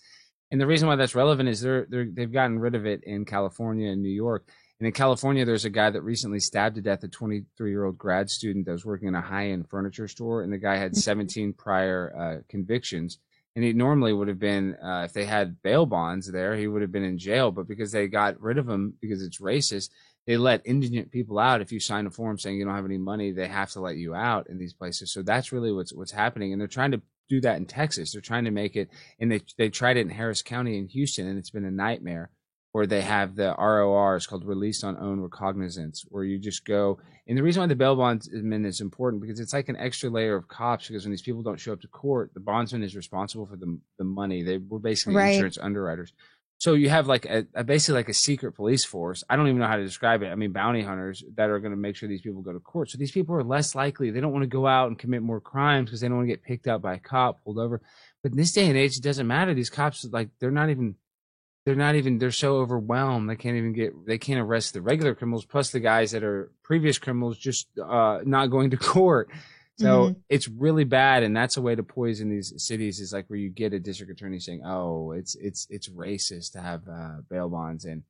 and the reason why that's relevant is they're, they're they've gotten rid of it in California and New York. And in California, there's a guy that recently stabbed to death a 23 year old grad student that was working in a high end furniture store, and the guy had mm-hmm. 17 prior uh, convictions. And he normally would have been, uh, if they had bail bonds there, he would have been in jail. But because they got rid of him because it's racist, they let indigent people out. If you sign a form saying you don't have any money, they have to let you out in these places. So that's really what's what's happening. And they're trying to do that in Texas. They're trying to make it, and they they tried it in Harris County in Houston, and it's been a nightmare where they have the ROR is called released on own recognizance, where you just go. And the reason why the bail bondsman is important because it's like an extra layer of cops because when these people don't show up to court, the bondsman is responsible for the the money. They were basically right. insurance underwriters. So you have like a, a, basically like a secret police force. I don't even know how to describe it. I mean, bounty hunters that are going to make sure these people go to court. So these people are less likely. They don't want to go out and commit more crimes because they don't want to get picked up by a cop, pulled over. But in this day and age, it doesn't matter. These cops, like, they're not even they're not even they're so overwhelmed they can't even get they can't arrest the regular criminals plus the guys that are previous criminals just uh not going to *laughs* court so mm-hmm. it's really bad and that's a way to poison these cities is like where you get a district attorney saying oh it's it's it's racist to have uh, bail bonds and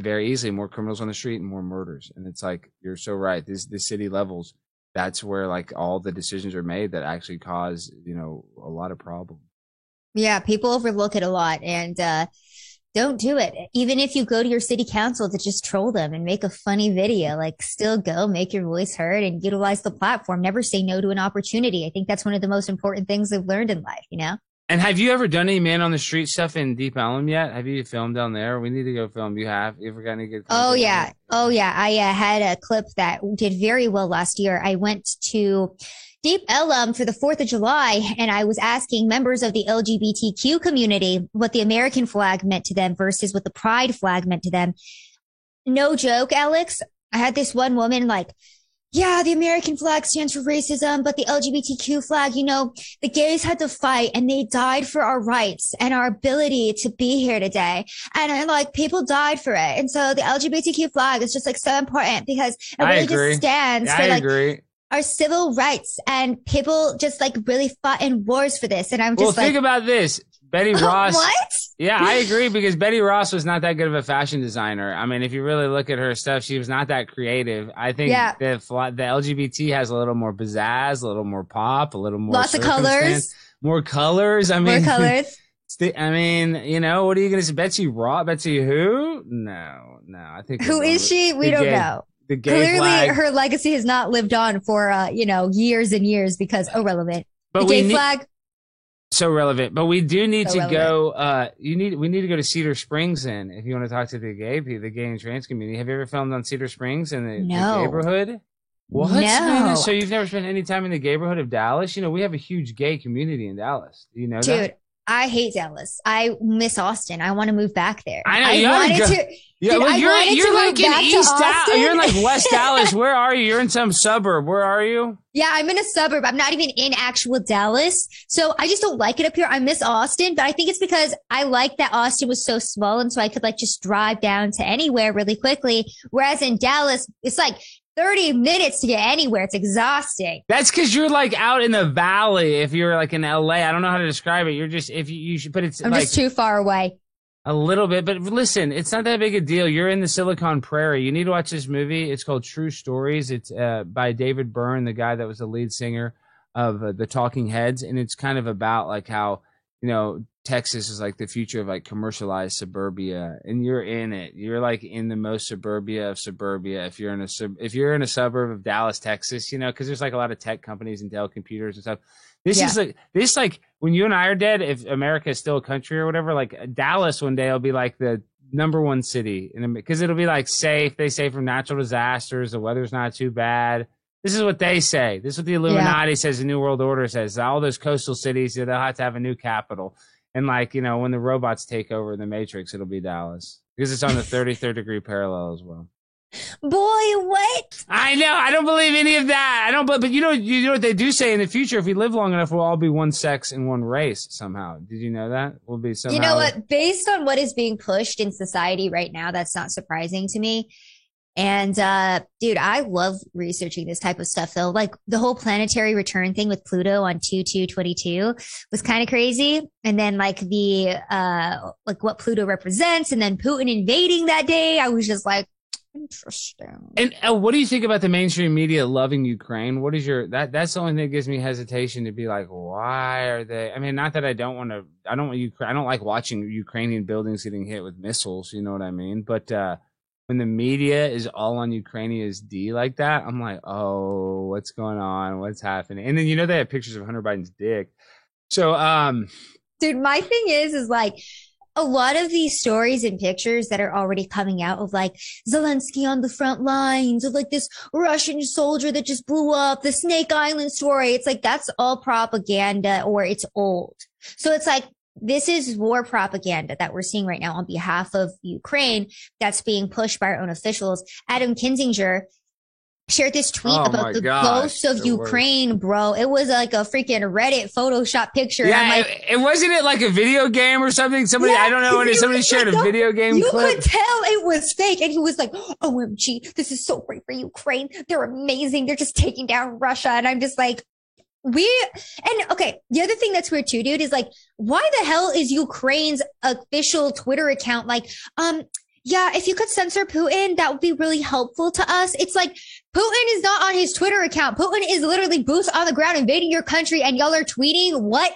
very easily more criminals on the street and more murders. And it's like you're so right. This the city levels that's where like all the decisions are made that actually cause you know a lot of problems. Yeah people overlook it a lot and uh don't do it. Even if you go to your city council to just troll them and make a funny video, like still go make your voice heard and utilize the platform. Never say no to an opportunity. I think that's one of the most important things I've learned in life, you know? And have you ever done any man on the street stuff in Deep Ellum yet? Have you filmed down there? We need to go film. You have? You ever got any good? Oh yeah, oh yeah. I uh, had a clip that did very well last year. I went to Deep Ellum for the 4th of July, and I was asking members of the LGBTQ community what the American flag meant to them versus what the pride flag meant to them. No joke, Alex. I had this one woman like, yeah, the American flag stands for racism, but the LGBTQ flag, you know, the gays had to fight and they died for our rights and our ability to be here today. And I like people died for it. And so the LGBTQ flag is just like so important because it really just stands for like agree our civil rights and people just like really fought in wars for this. And I'm just well, like, think about this. Betty *laughs* Ross. what? Yeah, I agree *laughs* because Betty Ross was not that good of a fashion designer. I mean, if you really look at her stuff, she was not that creative. I think yeah. the the LGBT has a little more pizzazz, a little more pop, a little more lots of colors, more colors. I mean, more colors. *laughs* I mean, you know, what are you going to say? Betsy Ross? Betsy who? No, no. I think who is she? We don't know the gay Clearly, flag. her legacy has not lived on for uh, you know years and years because irrelevant. But the gay need, flag. So relevant, but we do need so to relevant. go. Uh, you need we need to go to Cedar Springs then if you want to talk to the gay people, the gay and trans community. Have you ever filmed on Cedar Springs in the, no. the neighborhood? What? No. So you've never spent any time in the neighborhood of Dallas? You know, we have a huge gay community in Dallas. Do you know Dude, that? I hate Dallas. I miss Austin. I want to move back there. I know. You I wanted go. to. Yeah, Dude, well, you're you're like in East Dallas. You're in like West *laughs* Dallas. Where are you? You're in some suburb. Where are you? Yeah, I'm in a suburb. I'm not even in actual Dallas. So I just don't like it up here. I miss Austin, but I think it's because I like that Austin was so small and so I could like just drive down to anywhere really quickly. Whereas in Dallas, it's like 30 minutes to get anywhere. It's exhausting. That's because you're like out in the valley. If you're like in LA, I don't know how to describe it. You're just, if you, you should, but it's I'm like, just too far away. A little bit, but listen, it's not that big a deal. You're in the Silicon Prairie. You need to watch this movie. It's called True Stories. It's uh, by David Byrne, the guy that was the lead singer of uh, the Talking Heads, and it's kind of about like how you know Texas is like the future of like commercialized suburbia, and you're in it. You're like in the most suburbia of suburbia. If you're in a sub, if you're in a suburb of Dallas, Texas, you know, because there's like a lot of tech companies and Dell computers and stuff. This yeah. is like this like when you and I are dead, if America is still a country or whatever, like Dallas one day will be like the number one city, because it'll be like safe. They say from natural disasters, the weather's not too bad. This is what they say. This is what the Illuminati yeah. says. The New World Order says. All those coastal cities, they'll have to have a new capital. And like, you know, when the robots take over the Matrix, it'll be Dallas because it's on the 33rd degree parallel as well. Boy, what? I know. I don't believe any of that. I don't. But but you know you know what they do say in the future. If we live long enough, we'll all be one sex and one race somehow. Did you know that? We'll be somehow. You know what? Based on what is being pushed in society right now, that's not surprising to me. And uh, dude, I love researching this type of stuff though. Like the whole planetary return thing with Pluto on 2222 was kind of crazy. And then like the uh like what Pluto represents and then Putin invading that day, I was just like, Interesting. And uh, what do you think about the mainstream media loving Ukraine? What is your that? That's the only thing that gives me hesitation to be like, why are they? I mean, not that I don't want to. I don't want Ukraine. I don't like watching Ukrainian buildings getting hit with missiles. You know what I mean? But uh, when the media is all on Ukrainia's D like that, I'm like, oh, what's going on? What's happening? And then you know they have pictures of Hunter Biden's dick. So, um, dude, my thing is, is like a lot of these stories and pictures that are already coming out of like Zelensky on the front lines of like this Russian soldier that just blew up the Snake Island story. It's like that's all propaganda or it's old. So it's like this is war propaganda that we're seeing right now on behalf of Ukraine that's being pushed by our own officials. Adam Kinzinger shared this tweet Oh about the gosh, ghost of. Ukraine, bro. It was like a freaking Reddit Photoshop picture. yeah, like, it, it wasn't it like a video game or something. Somebody, Yeah, I don't know it it is. Somebody shared like a a- video game you clip. could tell it was fake. And he was like, oh, OMG, this is so great for Ukraine. They're amazing. They're just taking down Russia. And I'm just like, we, and okay, the other thing that's weird too, dude, is like, why the hell is Ukraine's official Twitter account like, um, yeah, if you could censor Putin, that would be really helpful to us. It's like Putin is not on his Twitter account. Putin is literally boots on the ground invading your country and y'all are tweeting what?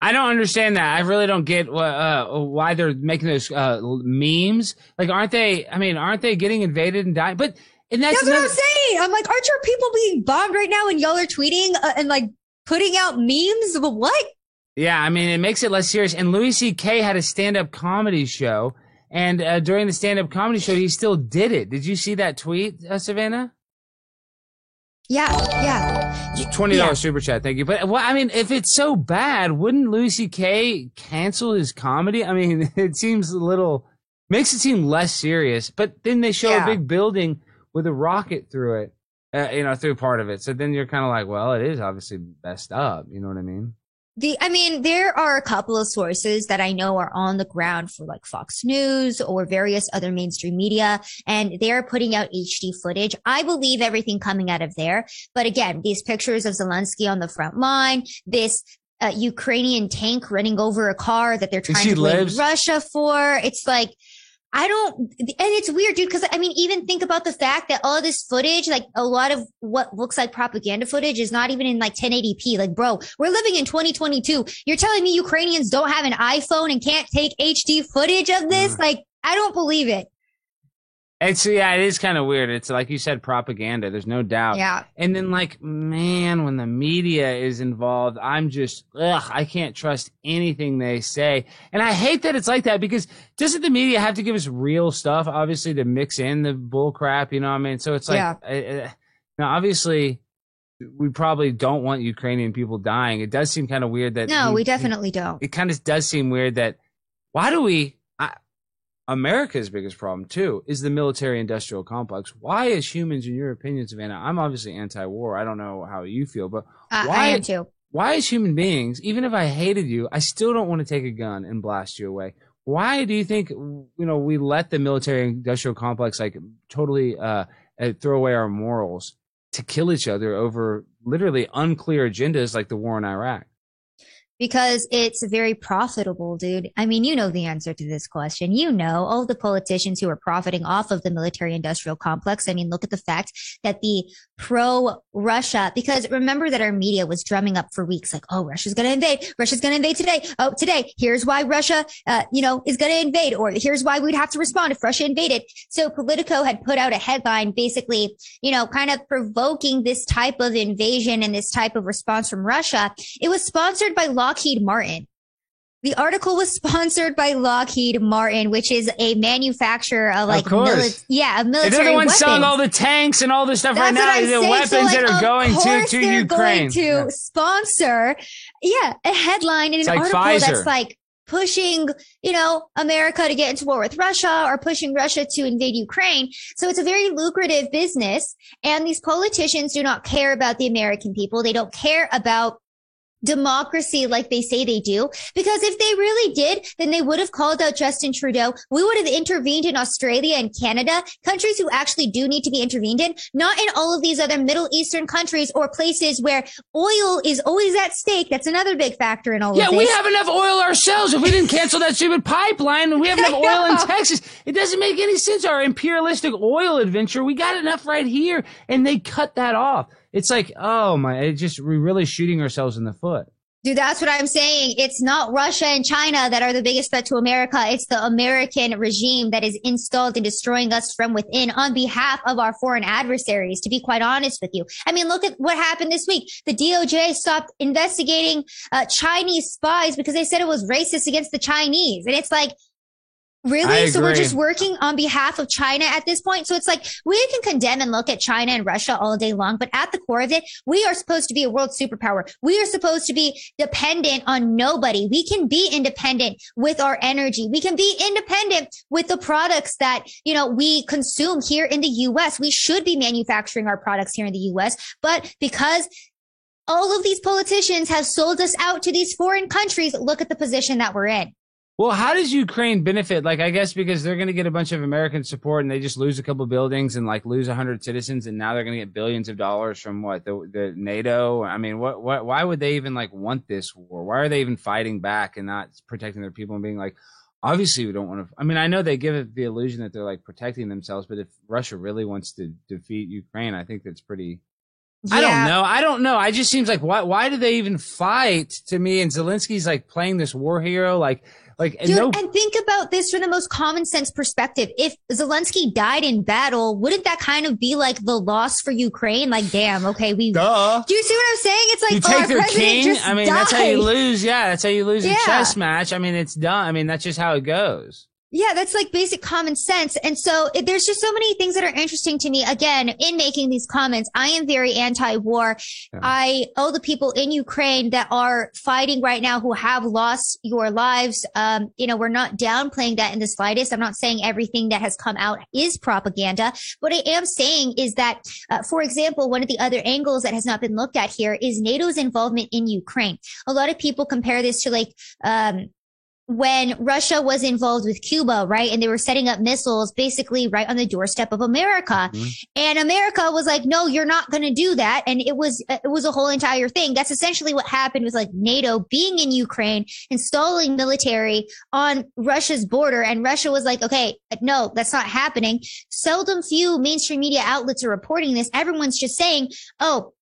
I don't understand that. I really don't get uh, why they're making those uh, memes. Like, aren't they? I mean, aren't they getting invaded and dying? But and that's, That's what I'm saying. I'm like, aren't your people being bombed right now and y'all are tweeting uh, and like putting out memes? But what? yeah. I mean, it makes it less serious. And Louis C.K. had a stand-up comedy show, and uh, during the stand-up comedy show, he still did it. Did you see that tweet, uh, Savanah? Yeah, yeah. Twenty dollars Yeah. super chat, thank you. But well, I mean, if it's so bad, wouldn't Louis C.K. cancel his comedy? I mean, *laughs* it seems a little makes it seem less serious. But then they show Yeah. a big building with a rocket through it, uh, you know, through part of it. So then you're kind of like, well, it is obviously messed up. You know what I mean? The, I mean, there are a couple of sources that I know are on the ground for like Fox News or various other mainstream media, and they're putting out HD footage. I believe everything coming out of there. But again, these pictures of Zelensky on the front line, this uh, Ukrainian tank running over a car that they're trying to blame? Russia for. It's like, I don't, and it's weird, dude, because I mean, even think about the fact that all this footage, like a lot of what looks like propaganda footage is not even in like 1080p. Like, bro, we're living in 2022. You're telling me Ukrainians don't have an iPhone and can't take HD footage of this? Mm. Like, I don't believe it. It's yeah, it is kind of weird. It's like you said, propaganda. There's no doubt. Yeah. And then like, man, when the media is involved, I'm just, ugh, I can't trust anything they say. And I hate that it's like that because doesn't the media have to give us real stuff, obviously, to mix in the bull crap? You know what I mean? So it's like, Yeah. uh, uh, now obviously, we probably don't want Ukrainian people dying. It does seem kind of weird that. No, we he- definitely don't. it kind of does seem weird that why do we america's biggest problem too is the military industrial complex. Why as humans in your opinion savanah i'm obviously anti-war. I don't know how you feel but I, why I am too. why as human beings even if i hated you i still don't want to take a gun and blast you away. Why do you think you know we let the military industrial complex like totally uh, uh throw away our morals to kill each other over literally unclear agendas like the war in iraq Because it's very profitable, dude. I mean, you know the answer to this question. You know, all the politicians who are profiting off of the military industrial complex. I mean, look at the fact that the pro Russia, because remember that our media was drumming up for weeks, like, oh, Russia's going to invade. Russia's going to invade today. Oh, today. Here's why Russia, uh, you know, is going to invade, or here's why we'd have to respond if Russia invaded. So Politico had put out a headline, basically, you know, kind of provoking this type of invasion and this type of response from Russia. It was sponsored by Lockheed Martin. The article was *laughs* sponsored by Lockheed Martin, which is a manufacturer of like, course. mili- yeah, of military they're the ones selling all the tanks and all this stuff That's right now. I'm The saying. weapons So, like, that are of going to, to they're Ukraine. Going to Yeah. sponsor, yeah, a headline in It's an like article Pfizer. that's like pushing, you know, America to get into war with Russia or pushing Russia to invade Ukraine. So it's a very lucrative business. And these politicians do not care about the American people. They don't care about democracy like they say they do. Because if they really did, then they would have called out Justin Trudeau. We would have intervened in Australia and Canada, countries who actually do need to be intervened in, not in all of these other Middle Eastern countries or places where oil is always at stake. That's another big factor in all yeah, of this. Yeah, we have enough oil ourselves. If we didn't cancel that stupid pipeline, we have enough oil in *laughs* Texas. It doesn't make any sense. Our imperialistic oil adventure, we got enough right here, and they cut that off. It's like, oh my, it just, we're really shooting ourselves in the foot. Dude, that's what I'm saying. It's not Russia and China that are the biggest threat to America. It's the American regime that is installed and destroying us from within on behalf of our foreign adversaries, to be quite honest with you. I mean, look at what happened this week. The DOJ stopped investigating uh, Chinese spies because they said it was racist against the Chinese. And it's like, Really? So we're just working on behalf of China at this point. So it's like we can condemn and look at China and Russia all day long, but at the core of it, we are supposed to be a world superpower. We are supposed to be dependent on nobody. We can be independent with our energy. We can be independent with the products that, you know, we consume here in the US. We should be manufacturing our products here in the US, but because all of these politicians have sold us out to these foreign countries, look at the position that we're in. Well, how does Ukraine benefit? Like, I guess because they're going to get a bunch of American support and they just lose a couple buildings and like lose hundred citizens, and now they're going to get billions of dollars from what the, the NATO. I mean, what, what, why would they even like want this war? Why are they even fighting back and not protecting their people and being like, obviously we don't want to. I mean, I know they give it the illusion that they're like protecting themselves, but if Russia really wants to defeat Ukraine, I think that's pretty. Yeah. I don't know. I don't know. I just seems like why why do they even fight to me? And Zelensky's like playing this war hero, like like, Dude, no- and think about this from the most common sense perspective. If Zelensky died in battle, wouldn't that kind of be like the loss for Ukraine? Like, damn, okay, we. Duh. Do you see what I'm saying? It's like you oh, take their king. I mean, died. that's how you lose. Yeah, that's how you lose yeah. a chess match. I mean, it's done. I mean, that's just how it goes. Yeah, that's like basic common sense. And so it, there's just so many things that are interesting to me. Again, in making these comments, I am very anti-war. Yeah. I owe the people in Ukraine that are fighting right now who have lost your lives. Um, you know, we're not downplaying that in the slightest. I'm not saying everything that has come out is propaganda. What I am saying is that, uh, for example, one of the other angles that has not been looked at here is NATO's involvement in Ukraine. A lot of people compare this to like, um, when Russia was involved with Cuba, right? And they were setting up missiles basically right on the doorstep of America. Mm-hmm. And America was like, no, you're not going to do that. And it was, it was a whole entire thing. That's essentially what happened with like NATO being in Ukraine, installing military on Russia's border. And Russia was like, okay, no, that's not happening. Seldom few mainstream media outlets are reporting this. Everyone's just saying, oh,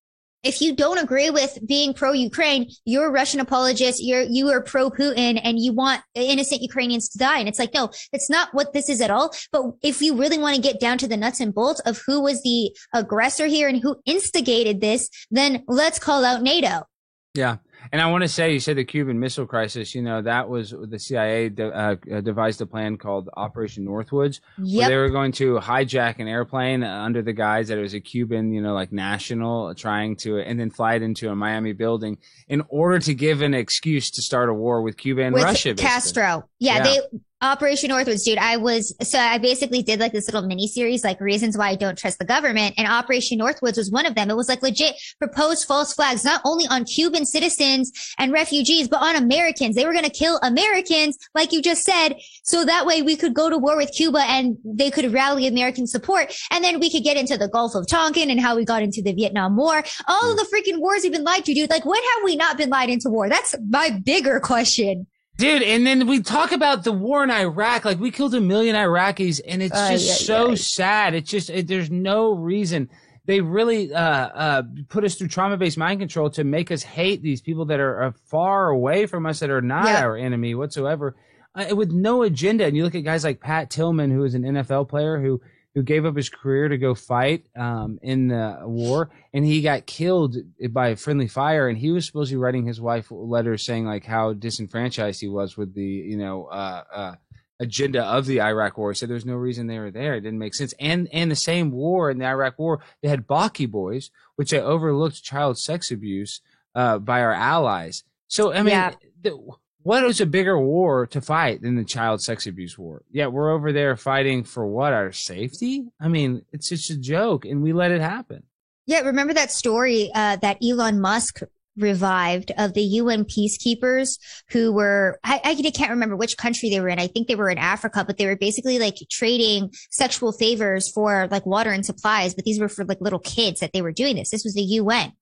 if you don't agree with being pro Ukraine, you're a Russian apologist, you're, you are pro Putin and you want innocent Ukrainians to die. And it's like, no, it's not what this is at all. But if you really want to get down to the nuts and bolts of who was the aggressor here and who instigated this, then let's call out NATO. Yeah. And I want to say, you said the Cuban Missile Crisis. You know that was the CIA de- uh, devised a plan called Operation Northwoods. Yep. they were going to hijack an airplane under the guise that it was a Cuban, you know, like national trying to, and then fly it into a Miami building in order to give an excuse to start a war with Cuba and with Russia. Castro. Yeah, yeah, they Operation Northwoods, dude. I was, so I basically did like this little mini series, like reasons why I don't trust the government. And Operation Northwoods was one of them. It was like legit proposed false flags, not only on Cuban citizens and refugees, but on Americans. They were going to kill Americans, like you just said. So that way we could go to war with Cuba and they could rally American support. And then we could get into the Gulf of Tonkin and how we got into the Vietnam War. All of the freaking wars we've been lied to, dude. Like when have we not been lied into war? That's my bigger question. Dude, and then we talk about the war in Iraq. Like we killed a million Iraqis, and it's just uh, yeah, so yeah. sad. It's just it, there's no reason they really uh, uh, put us through trauma-based mind control to make us hate these people that are, are far away from us that are not yeah. our enemy whatsoever, uh, with no agenda. And you look at guys like Pat Tillman, who is an NFL player who who gave up his career to go fight um, in the war, and he got killed by friendly fire. And he was supposed to be writing his wife letters saying like how disenfranchised he was with the you know uh, uh, agenda of the Iraq War. He said there's no reason they were there. It didn't make sense. And and the same war in the Iraq War, they had Baki boys, which they overlooked child sex abuse uh, by our allies. So I mean. Yeah. The, what is a bigger war to fight than the child sex abuse war? Yeah, we're over there fighting for what? Our safety? I mean, it's just a joke and we let it happen. Yeah, remember that story uh, that Elon Musk revived of the UN peacekeepers who were, I, I can't remember which country they were in. I think they were in Africa, but they were basically like trading sexual favors for like water and supplies. But these were for like little kids that they were doing this. This was the UN.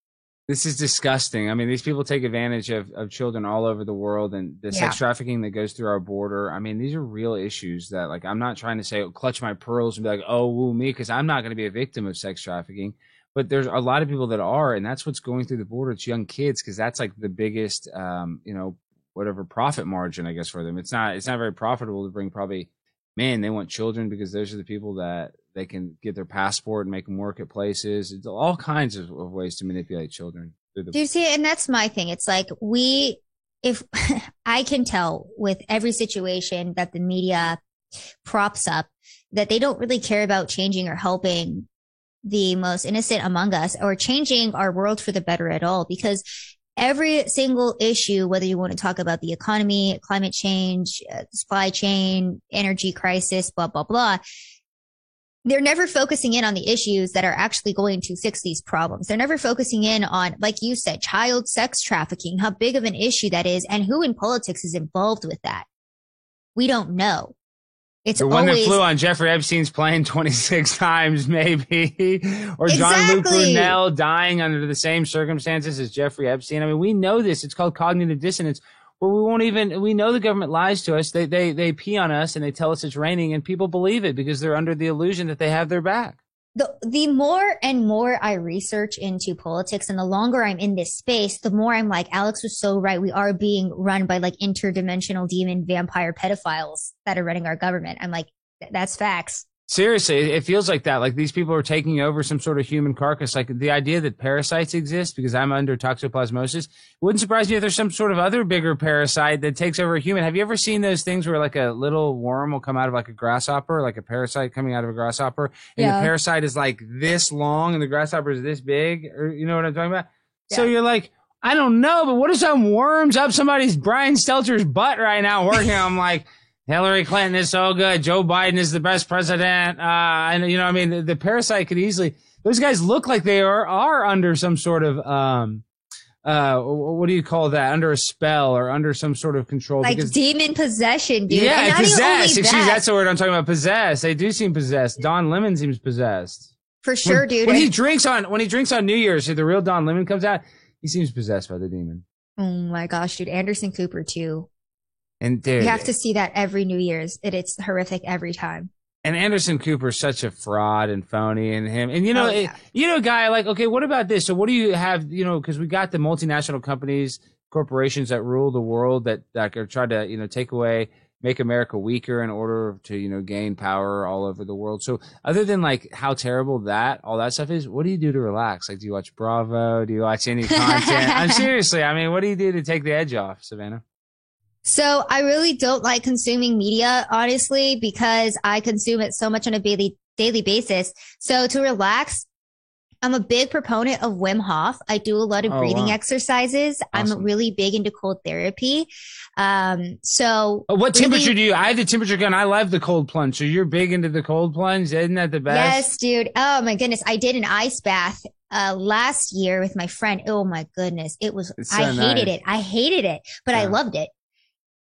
This is disgusting. I mean, these people take advantage of, of children all over the world and the yeah. sex trafficking that goes through our border. I mean, these are real issues that, like, I'm not trying to say, oh, clutch my pearls and be like, oh, woo me, because I'm not going to be a victim of sex trafficking but there's a lot of people that are, and that's what's going through the border. It's young kids because that's like the biggest, um, you know, whatever profit margin I guess for them. It's not it's not very profitable to bring probably. Man, they want children because those are the people that they can get their passport and make them work at places. It's all kinds of, of ways to manipulate children. The- Do you see? And that's my thing. It's like we, if *laughs* I can tell with every situation that the media props up that they don't really care about changing or helping the most innocent among us or changing our world for the better at all because every single issue, whether you want to talk about the economy, climate change, uh, supply chain, energy crisis, blah, blah, blah, they're never focusing in on the issues that are actually going to fix these problems. They're never focusing in on, like you said, child sex trafficking, how big of an issue that is, and who in politics is involved with that. We don't know. It's the one always, that flew on Jeffrey Epstein's plane *laughs* 26 times, maybe, or Jean-Luc Brunel dying under the same circumstances as Jeffrey Epstein. I mean, we know this. It's called cognitive dissonance, where we won't even. We know the government lies to us. They they they pee on us and they tell us it's raining, and people believe it because they're under the illusion that they have their back the the more and more I research into politics and the longer I'm in this space, the more I'm like, Alex was so right. We are being run by like interdimensional demon vampire pedophiles that are running our government. I'm like, that's facts. Seriously, it feels like that. Like these people are taking over some sort of human carcass. Like the idea that parasites exist because I'm under toxoplasmosis wouldn't surprise me if there's some sort of other bigger parasite that takes over a human. Have you ever seen those things where like a little worm will come out of like a grasshopper, like a parasite coming out of a grasshopper, and yeah. the parasite is like this long and the grasshopper is this big? Or you know what I'm talking about? Yeah. So you're like, I don't know, but what if some worms up somebody's Brian Stelter's butt right now working? I'm like. Hillary Clinton is so good. Joe Biden is the best president. Uh, and you know, I mean, the, the, parasite could easily, those guys look like they are, are under some sort of, um, uh, what do you call that? Under a spell or under some sort of control. Like because, demon possession, dude. Yeah, possessed. Excuse that. that's the word I'm talking about. Possessed. They do seem possessed. Don Lemon seems possessed. For sure, when, dude. When he drinks on, when he drinks on New Year's, the real Don Lemon comes out, he seems possessed by the demon. Oh my gosh, dude. Anderson Cooper too. And dude, you have to see that every New Year's. It, it's horrific every time. And Anderson Cooper's such a fraud and phony, and him, and you know, oh, yeah. you know, guy like, okay, what about this? So, what do you have? You know, because we got the multinational companies, corporations that rule the world that that are trying to, you know, take away, make America weaker in order to, you know, gain power all over the world. So, other than like how terrible that all that stuff is, what do you do to relax? Like, do you watch Bravo? Do you watch any *laughs* content? I'm seriously, I mean, what do you do to take the edge off, Savanah? So I really don't like consuming media, honestly, because I consume it so much on a daily, daily basis. So to relax, I'm a big proponent of Wim Hof. I do a lot of oh, breathing wow. exercises. Awesome. I'm really big into cold therapy. Um, so oh, what breathing- temperature do you? I have the temperature gun. I love the cold plunge. So you're big into the cold plunge. Isn't that the best? Yes, dude. Oh my goodness. I did an ice bath uh, last year with my friend. Oh my goodness. It was, so I hated nice. it. I hated it, but yeah. I loved it.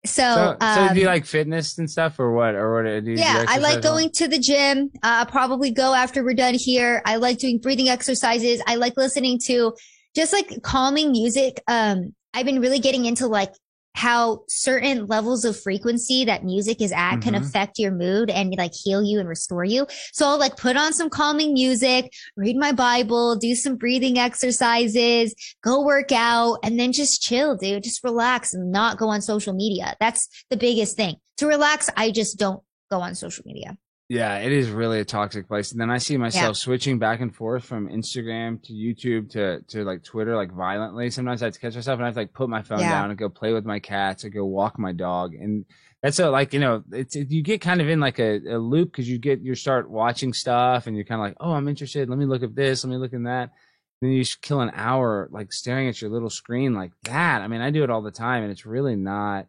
So, so, um, so, do you um, like fitness and stuff or what? Or what do you Yeah, I like going to the gym. Uh, I'll probably go after we're done here. I like doing breathing exercises. I like listening to just like calming music. Um, I've been really getting into like how certain levels of frequency that music is at mm-hmm. can affect your mood and like heal you and restore you. So I'll like put on some calming music, read my Bible, do some breathing exercises, go work out and then just chill, dude. Just relax and not go on social media. That's the biggest thing. To relax, I just don't go on social media. Yeah, it is really a toxic place. And then I see myself yeah. switching back and forth from Instagram to YouTube to, to like Twitter, like violently. Sometimes I have to catch myself and I have to like put my phone yeah. down and go play with my cats or go walk my dog. And that's like, you know, it's, it, you get kind of in like a, a loop because you get, you start watching stuff and you're kind of like, oh, I'm interested. Let me look at this. Let me look at that. And then you kill an hour like staring at your little screen like that. I mean, I do it all the time and it's really not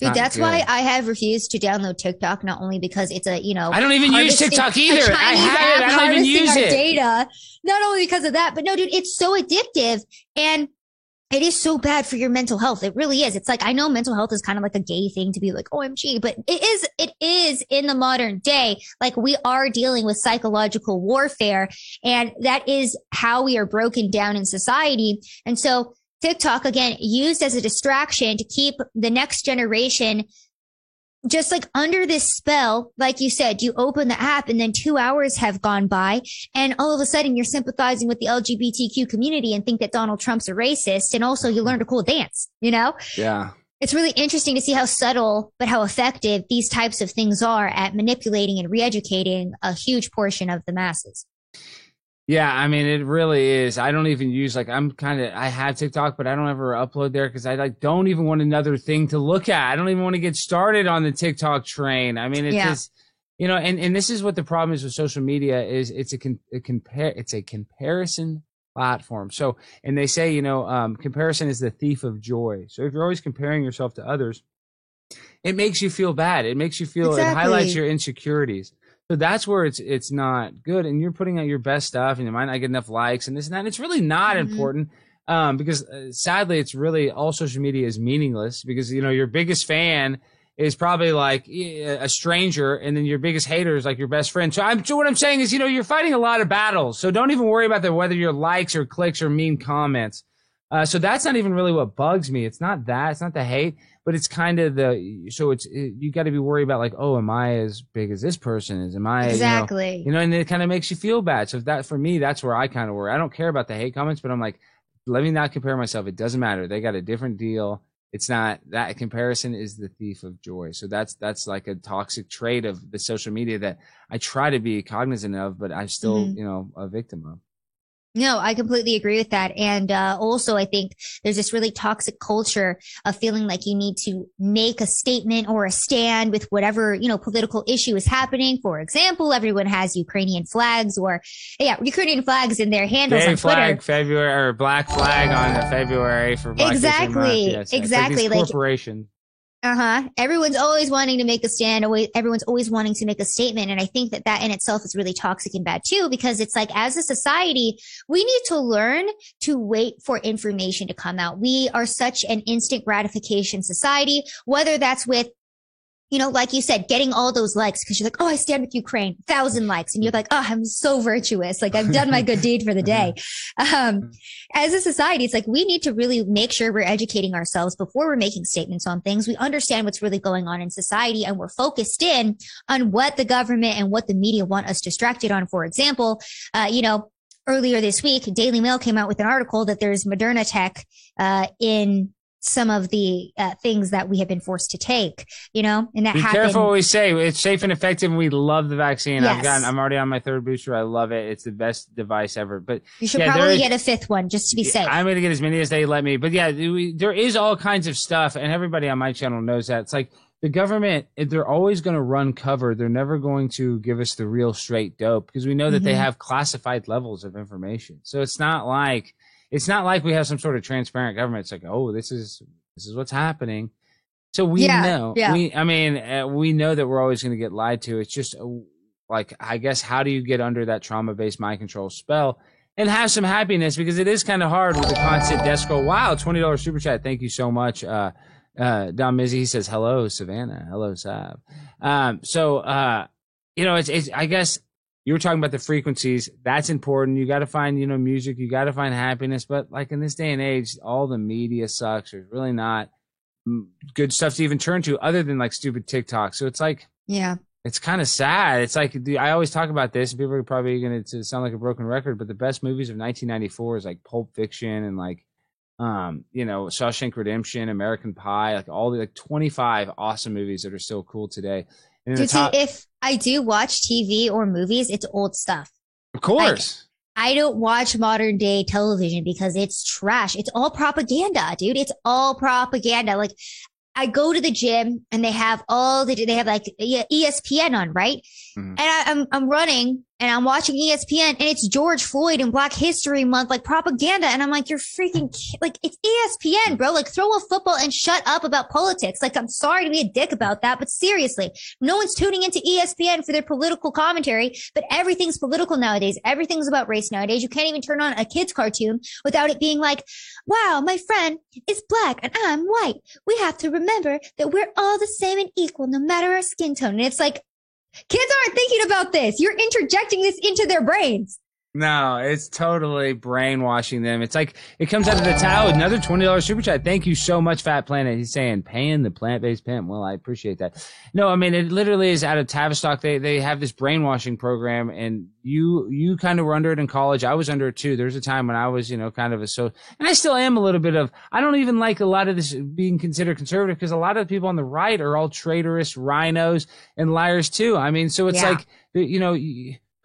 Dude, that's good. why I have refused to download TikTok. Not only because it's a you know I don't even use TikTok either. I have it. I don't even use it. Data. Not only because of that, but no, dude, it's so addictive. And it is so bad for your mental health. It really is. It's like, I know mental health is kind of like a gay thing to be like, OMG, but it is, it is in the modern day. Like we are dealing with psychological warfare and that is how we are broken down in society. And so TikTok again used as a distraction to keep the next generation just like under this spell, like you said, you open the app and then two hours have gone by and all of a sudden you're sympathizing with the LGBTQ community and think that Donald Trump's a racist. And also you learned a cool dance, you know? Yeah. It's really interesting to see how subtle, but how effective these types of things are at manipulating and re-educating a huge portion of the masses. Yeah, I mean, it really is. I don't even use like I'm kind of I have TikTok, but I don't ever upload there because I like don't even want another thing to look at. I don't even want to get started on the TikTok train. I mean, it's yeah. just you know, and and this is what the problem is with social media is it's a, con, a compare it's a comparison platform. So, and they say you know, um, comparison is the thief of joy. So if you're always comparing yourself to others, it makes you feel bad. It makes you feel exactly. it highlights your insecurities. So that's where it's it's not good, and you're putting out your best stuff, and you might not get enough likes and this and that. And it's really not mm-hmm. important um, because uh, sadly, it's really all social media is meaningless because you know your biggest fan is probably like a stranger, and then your biggest hater is like your best friend. So I'm so what I'm saying is, you know, you're fighting a lot of battles. So don't even worry about the whether your likes or clicks or mean comments. Uh, so that's not even really what bugs me. It's not that. It's not the hate, but it's kind of the. So it's it, you got to be worried about like, oh, am I as big as this person is? Am I exactly? You know, you know and it kind of makes you feel bad. So that for me, that's where I kind of worry. I don't care about the hate comments, but I'm like, let me not compare myself. It doesn't matter. They got a different deal. It's not that comparison is the thief of joy. So that's that's like a toxic trait of the social media that I try to be cognizant of, but I'm still mm-hmm. you know a victim of. No, I completely agree with that. And uh, also, I think there's this really toxic culture of feeling like you need to make a statement or a stand with whatever, you know, political issue is happening. For example, everyone has Ukrainian flags or, yeah, Ukrainian flags in their handles Gay on Twitter. flag February or black flag on the February for Black Exactly. Yes, exactly. Like, like corporations. Uh huh. Everyone's always wanting to make a stand. Everyone's always wanting to make a statement. And I think that that in itself is really toxic and bad too, because it's like as a society, we need to learn to wait for information to come out. We are such an instant gratification society, whether that's with you know, like you said, getting all those likes because you're like, oh, I stand with Ukraine, thousand likes. And you're like, oh, I'm so virtuous. Like I've done my good *laughs* deed for the day. Um, as a society, it's like we need to really make sure we're educating ourselves before we're making statements on things. We understand what's really going on in society and we're focused in on what the government and what the media want us distracted on. For example, uh, you know, earlier this week, Daily Mail came out with an article that there's Moderna tech, uh, in some of the uh, things that we have been forced to take, you know, and that Be happened. careful what we say. It's safe and effective, and we love the vaccine. Yes. I've gotten, I'm already on my third booster. I love it. It's the best device ever. But you should yeah, probably get a fifth one just to be safe. I'm going to get as many as they let me. But yeah, we, there is all kinds of stuff, and everybody on my channel knows that. It's like the government, they're always going to run cover. They're never going to give us the real straight dope because we know that mm-hmm. they have classified levels of information. So it's not like, it's not like we have some sort of transparent government. It's like, oh, this is this is what's happening. So we yeah, know. Yeah. We, I mean, uh, we know that we're always going to get lied to. It's just uh, like, I guess, how do you get under that trauma based mind control spell and have some happiness? Because it is kind of hard with the constant desk scroll. Wow, $20 super chat. Thank you so much. Uh, uh, Don Mizzy, he says, hello, Savanah. Hello, Sav. Um, so, uh, you know, it's, it's, I guess you were talking about the frequencies. That's important. You got to find, you know, music. You got to find happiness. But like in this day and age, all the media sucks. There's really not good stuff to even turn to other than like stupid TikTok. So it's like, yeah, it's kind of sad. It's like I always talk about this. People are probably going to sound like a broken record, but the best movies of 1994 is like Pulp Fiction and like, um, you know, Shawshank Redemption, American Pie, like all the like 25 awesome movies that are still cool today. Dude, top- if I do watch TV or movies, it's old stuff. Of course. Like, I don't watch modern day television because it's trash. It's all propaganda, dude. It's all propaganda. Like I go to the gym and they have all the, they have like ESPN on, right? Mm-hmm. And I, am I'm, I'm running and I'm watching ESPN and it's George Floyd and Black History Month, like propaganda. And I'm like, you're freaking, like, it's ESPN, bro. Like, throw a football and shut up about politics. Like, I'm sorry to be a dick about that, but seriously, no one's tuning into ESPN for their political commentary, but everything's political nowadays. Everything's about race nowadays. You can't even turn on a kid's cartoon without it being like, wow, my friend is black and I'm white. We have to remember that we're all the same and equal no matter our skin tone. And it's like, Kids aren't thinking about this. You're interjecting this into their brains. No, it's totally brainwashing them. It's like it comes out of the towel. Another twenty dollars super chat. Thank you so much, Fat Planet. He's saying paying the plant based pimp. Well, I appreciate that. No, I mean it literally is out of Tavistock. They they have this brainwashing program, and you you kind of were under it in college. I was under it too. There's a time when I was you know kind of a so, and I still am a little bit of. I don't even like a lot of this being considered conservative because a lot of the people on the right are all traitorous RINOs and liars too. I mean, so it's yeah. like you know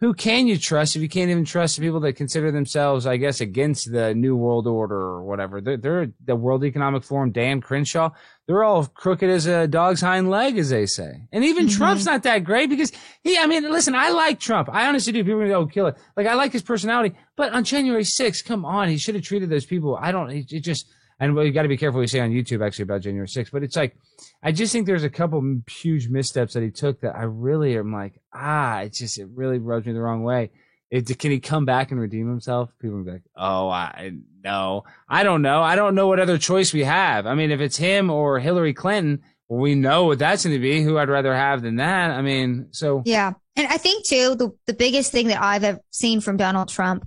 who can you trust if you can't even trust the people that consider themselves, I guess, against the New World Order or whatever? They're, they're the World Economic Forum, Dan Crenshaw. They're all crooked as a dog's hind leg, as they say. And even mm-hmm. Trump's not that great because he, I mean, listen, I like Trump. I honestly do. People are going to go kill it. Like, I like his personality. But on January 6th, come on, he should have treated those people. I don't, it, it just, and you got to be careful you say on YouTube actually about January 6th. But it's like, I just think there's a couple huge missteps that he took that I really am like, ah, it just, it really rubs me the wrong way. It, can he come back and redeem himself? People be like, oh, I no, I don't know. I don't know what other choice we have. I mean, if it's him or Hillary Clinton, well, we know what that's going to be. Who I'd rather have than that. I mean, so yeah. And I think too, the the biggest thing that I've seen from Donald Trump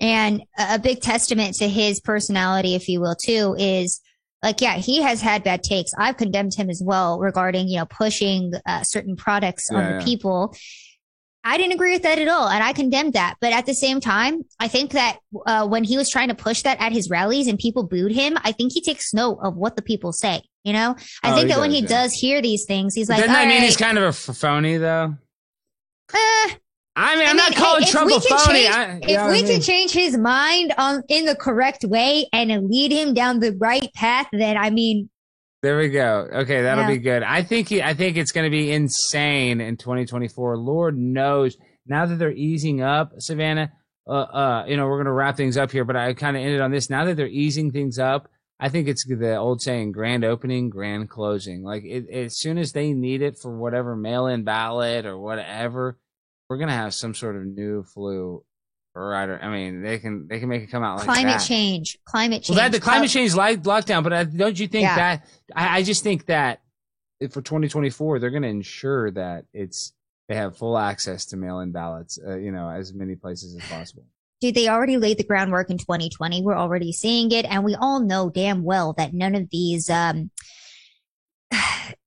and a big testament to his personality, if you will, too, is like, yeah, he has had bad takes. I've condemned him as well regarding, you know, pushing uh, certain products yeah, on the yeah. people. I didn't agree with that at all. And I condemned that. But at the same time, I think that uh, when he was trying to push that at his rallies and people booed him, I think he takes note of what the people say. You know, I oh, think that does, when he yeah. does hear these things, he's like, doesn't that mean he's kind of a phony though? Uh, I mean, I'm I mean, not calling hey, Trump a phony. Change, I, if we I mean? can change his mind on in the correct way and lead him down the right path, then I mean, there we go. Okay, that'll yeah. be good. I think he, I think it's going to be insane in 2024. Lord knows now that they're easing up, Savanah. Uh, uh, you know, we're going to wrap things up here, but I kind of ended on this. Now that they're easing things up, I think it's the old saying, grand opening, grand closing. Like it, as soon as they need it for whatever mail-in ballot or whatever, we're gonna have some sort of new flu or I mean, they can they can make it come out like climate that. change, climate change. Well, that the climate change light lockdown, but I, don't you think yeah. that I, I, just think that for 2024 they're going to ensure that it's they have full access to mail-in ballots, uh, you know, as many places as possible. Dude, they already laid the groundwork in 2020. We're already seeing it, and we all know damn well that none of these um,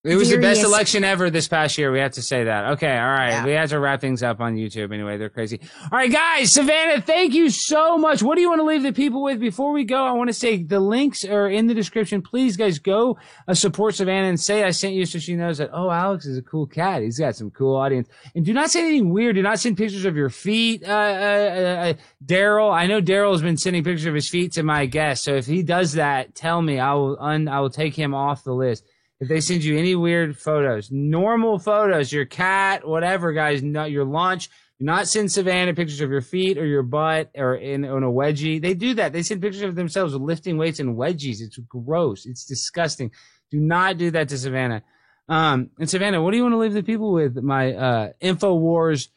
it was the best election ever this past year. We have to say that. Okay. All right. Yeah. We have to wrap things up on YouTube anyway. They're crazy. All right, guys. Savanah, thank you so much. What do you want to leave the people with before we go? I want to say the links are in the description. Please, guys, go uh, support Savanah and say I sent you so she knows that, oh, Alex is a cool cat. He's got some cool audience. And do not say anything weird. Do not send pictures of your feet. Uh, uh, uh, uh Daryl, I know Daryl has been sending pictures of his feet to my guests. So if he does that, tell me. I will un- I will take him off the list if they send you any weird photos, normal photos, your cat, whatever, guys, not your lunch, do not send Savanah pictures of your feet or your butt or in on a wedgie. They do that. They send pictures of themselves lifting weights in wedgies. It's gross. It's disgusting. Do not do that to Savanah. Um, and Savanah, what do you want to leave the people with? My uh, Infowars,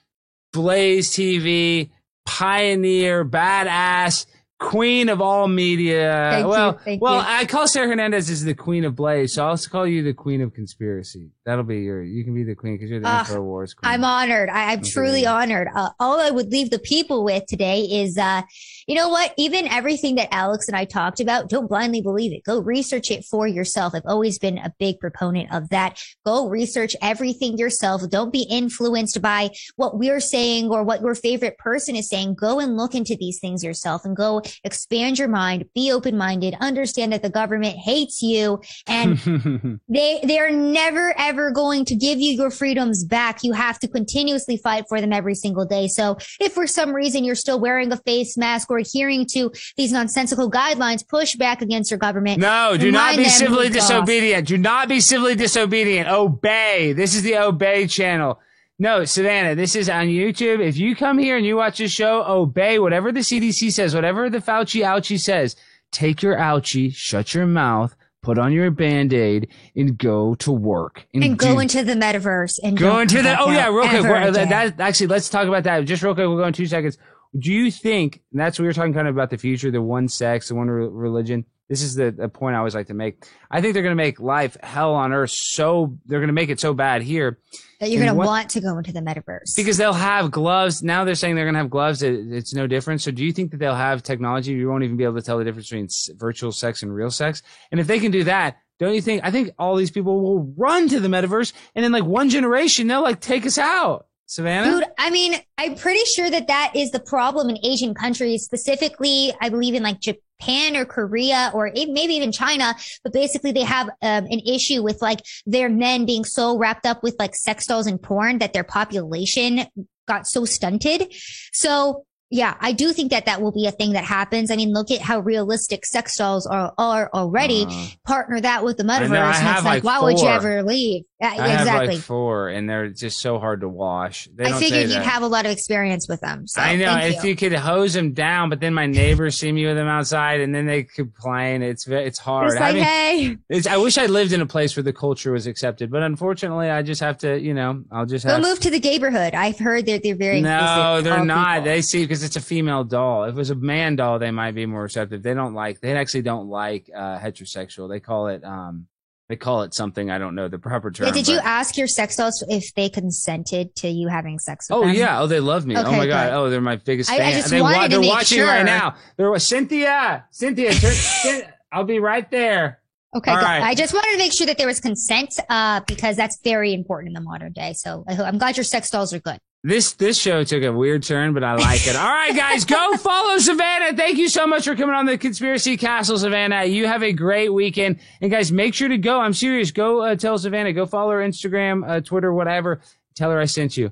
Blaze TV, Pioneer, Badass queen of all media. Thank well, you, well, you. I call Sarah Hernandez as the queen of Blaze, so I'll also call you the queen of conspiracy. That'll be your. You can be the queen because you're the uh, Infowars queen. I'm honored. I, am truly honored. Uh, all I would leave the people with today is, uh, you know what? Even everything that Alex and I talked about, don't blindly believe it. Go research it for yourself. I've always been a big proponent of that. Go research everything yourself. Don't be influenced by what we're saying or what your favorite person is saying. Go and look into these things yourself and go expand your mind, be open minded, understand that the government hates you and *laughs* they, they're never ever going to give you your freedoms back. You have to continuously fight for them every single day. So if for some reason you're still wearing a face mask or adhering to these nonsensical guidelines, push back against your government. No, do not be civilly disobedient. Do not be civilly disobedient. Obey. This is the obey channel. No, Savanah, this is on YouTube. If you come here and you watch this show, obey whatever the CDC says, whatever the Fauci ouchie says. Take your ouchie, shut your mouth, put on your band-aid, and go to work. And go do- into the metaverse and Go into the. Oh yeah, real quick. that, uh, that- actually, let's talk about that just real quick. We'll go in two seconds. Do you think and that's what we were talking kind of about the future, the one sex, the one re- religion? This is the, the point I always like to make. I think they're going to make life hell on earth so they're going to make it so bad here that you're going to want to go into the metaverse. because they'll have gloves. Now they're saying they're going to have gloves. It, it's no different. So do you think that they'll have technology? You won't even be able to tell the difference between virtual sex and real sex. And if they can do that, don't you think? I think all these people will run to the metaverse, and in like one generation, they'll like take us out. Savanah. Dude, I mean, I'm pretty sure that that is the problem in Asian countries, specifically, I believe in like Japan or Korea or maybe even China. But basically, they have um, an issue with like their men being so wrapped up with like sex dolls and porn that their population got so stunted. So yeah, I do think that that will be a thing that happens. I mean, look at how realistic sex dolls are, are already. Uh, Partner that with the know, I metaverse, and it's like, like why would you ever leave? Yeah, I have exactly. like four, and they're just so hard to wash. They I figured you'd have a lot of experience with them. So I know if you. you could hose them down, but then my neighbors see me with them outside, and then they complain. It's it's hard. It's like, Having- hey, it's, I wish I lived in a place where the culture was accepted, but unfortunately, I just have to. You know, I'll just go have. move to the neighborhood. I've heard that they're very no, they're not. people. They see because it's a female doll. If it was a man doll, they might be more receptive. They don't like. They actually don't like uh, heterosexual. They call it. um They call it something I don't know the proper term. yeah, did you but- ask your sex dolls if they consented to you having sex with Oh them? yeah! Oh, they love me. oh my god! Oh, they're my biggest I- fan. I just they wanted to they're make watching right sure. now. They're Cynthia. Cynthia, *laughs* turn, I'll be right there. Okay, right. I just wanted to make sure that there was consent, uh, because that's very important in the modern day. So I I'm glad your sex dolls are good. This this show took a weird turn, but I like it. All right, guys, go *laughs* follow Savanah. Thank you so much for coming on the Conspiracy Castle, Savanah. You have a great weekend, and guys, make sure to go. I'm serious. Go uh, tell Savanah. Go follow her Instagram, uh, Twitter, whatever. Tell her I sent you.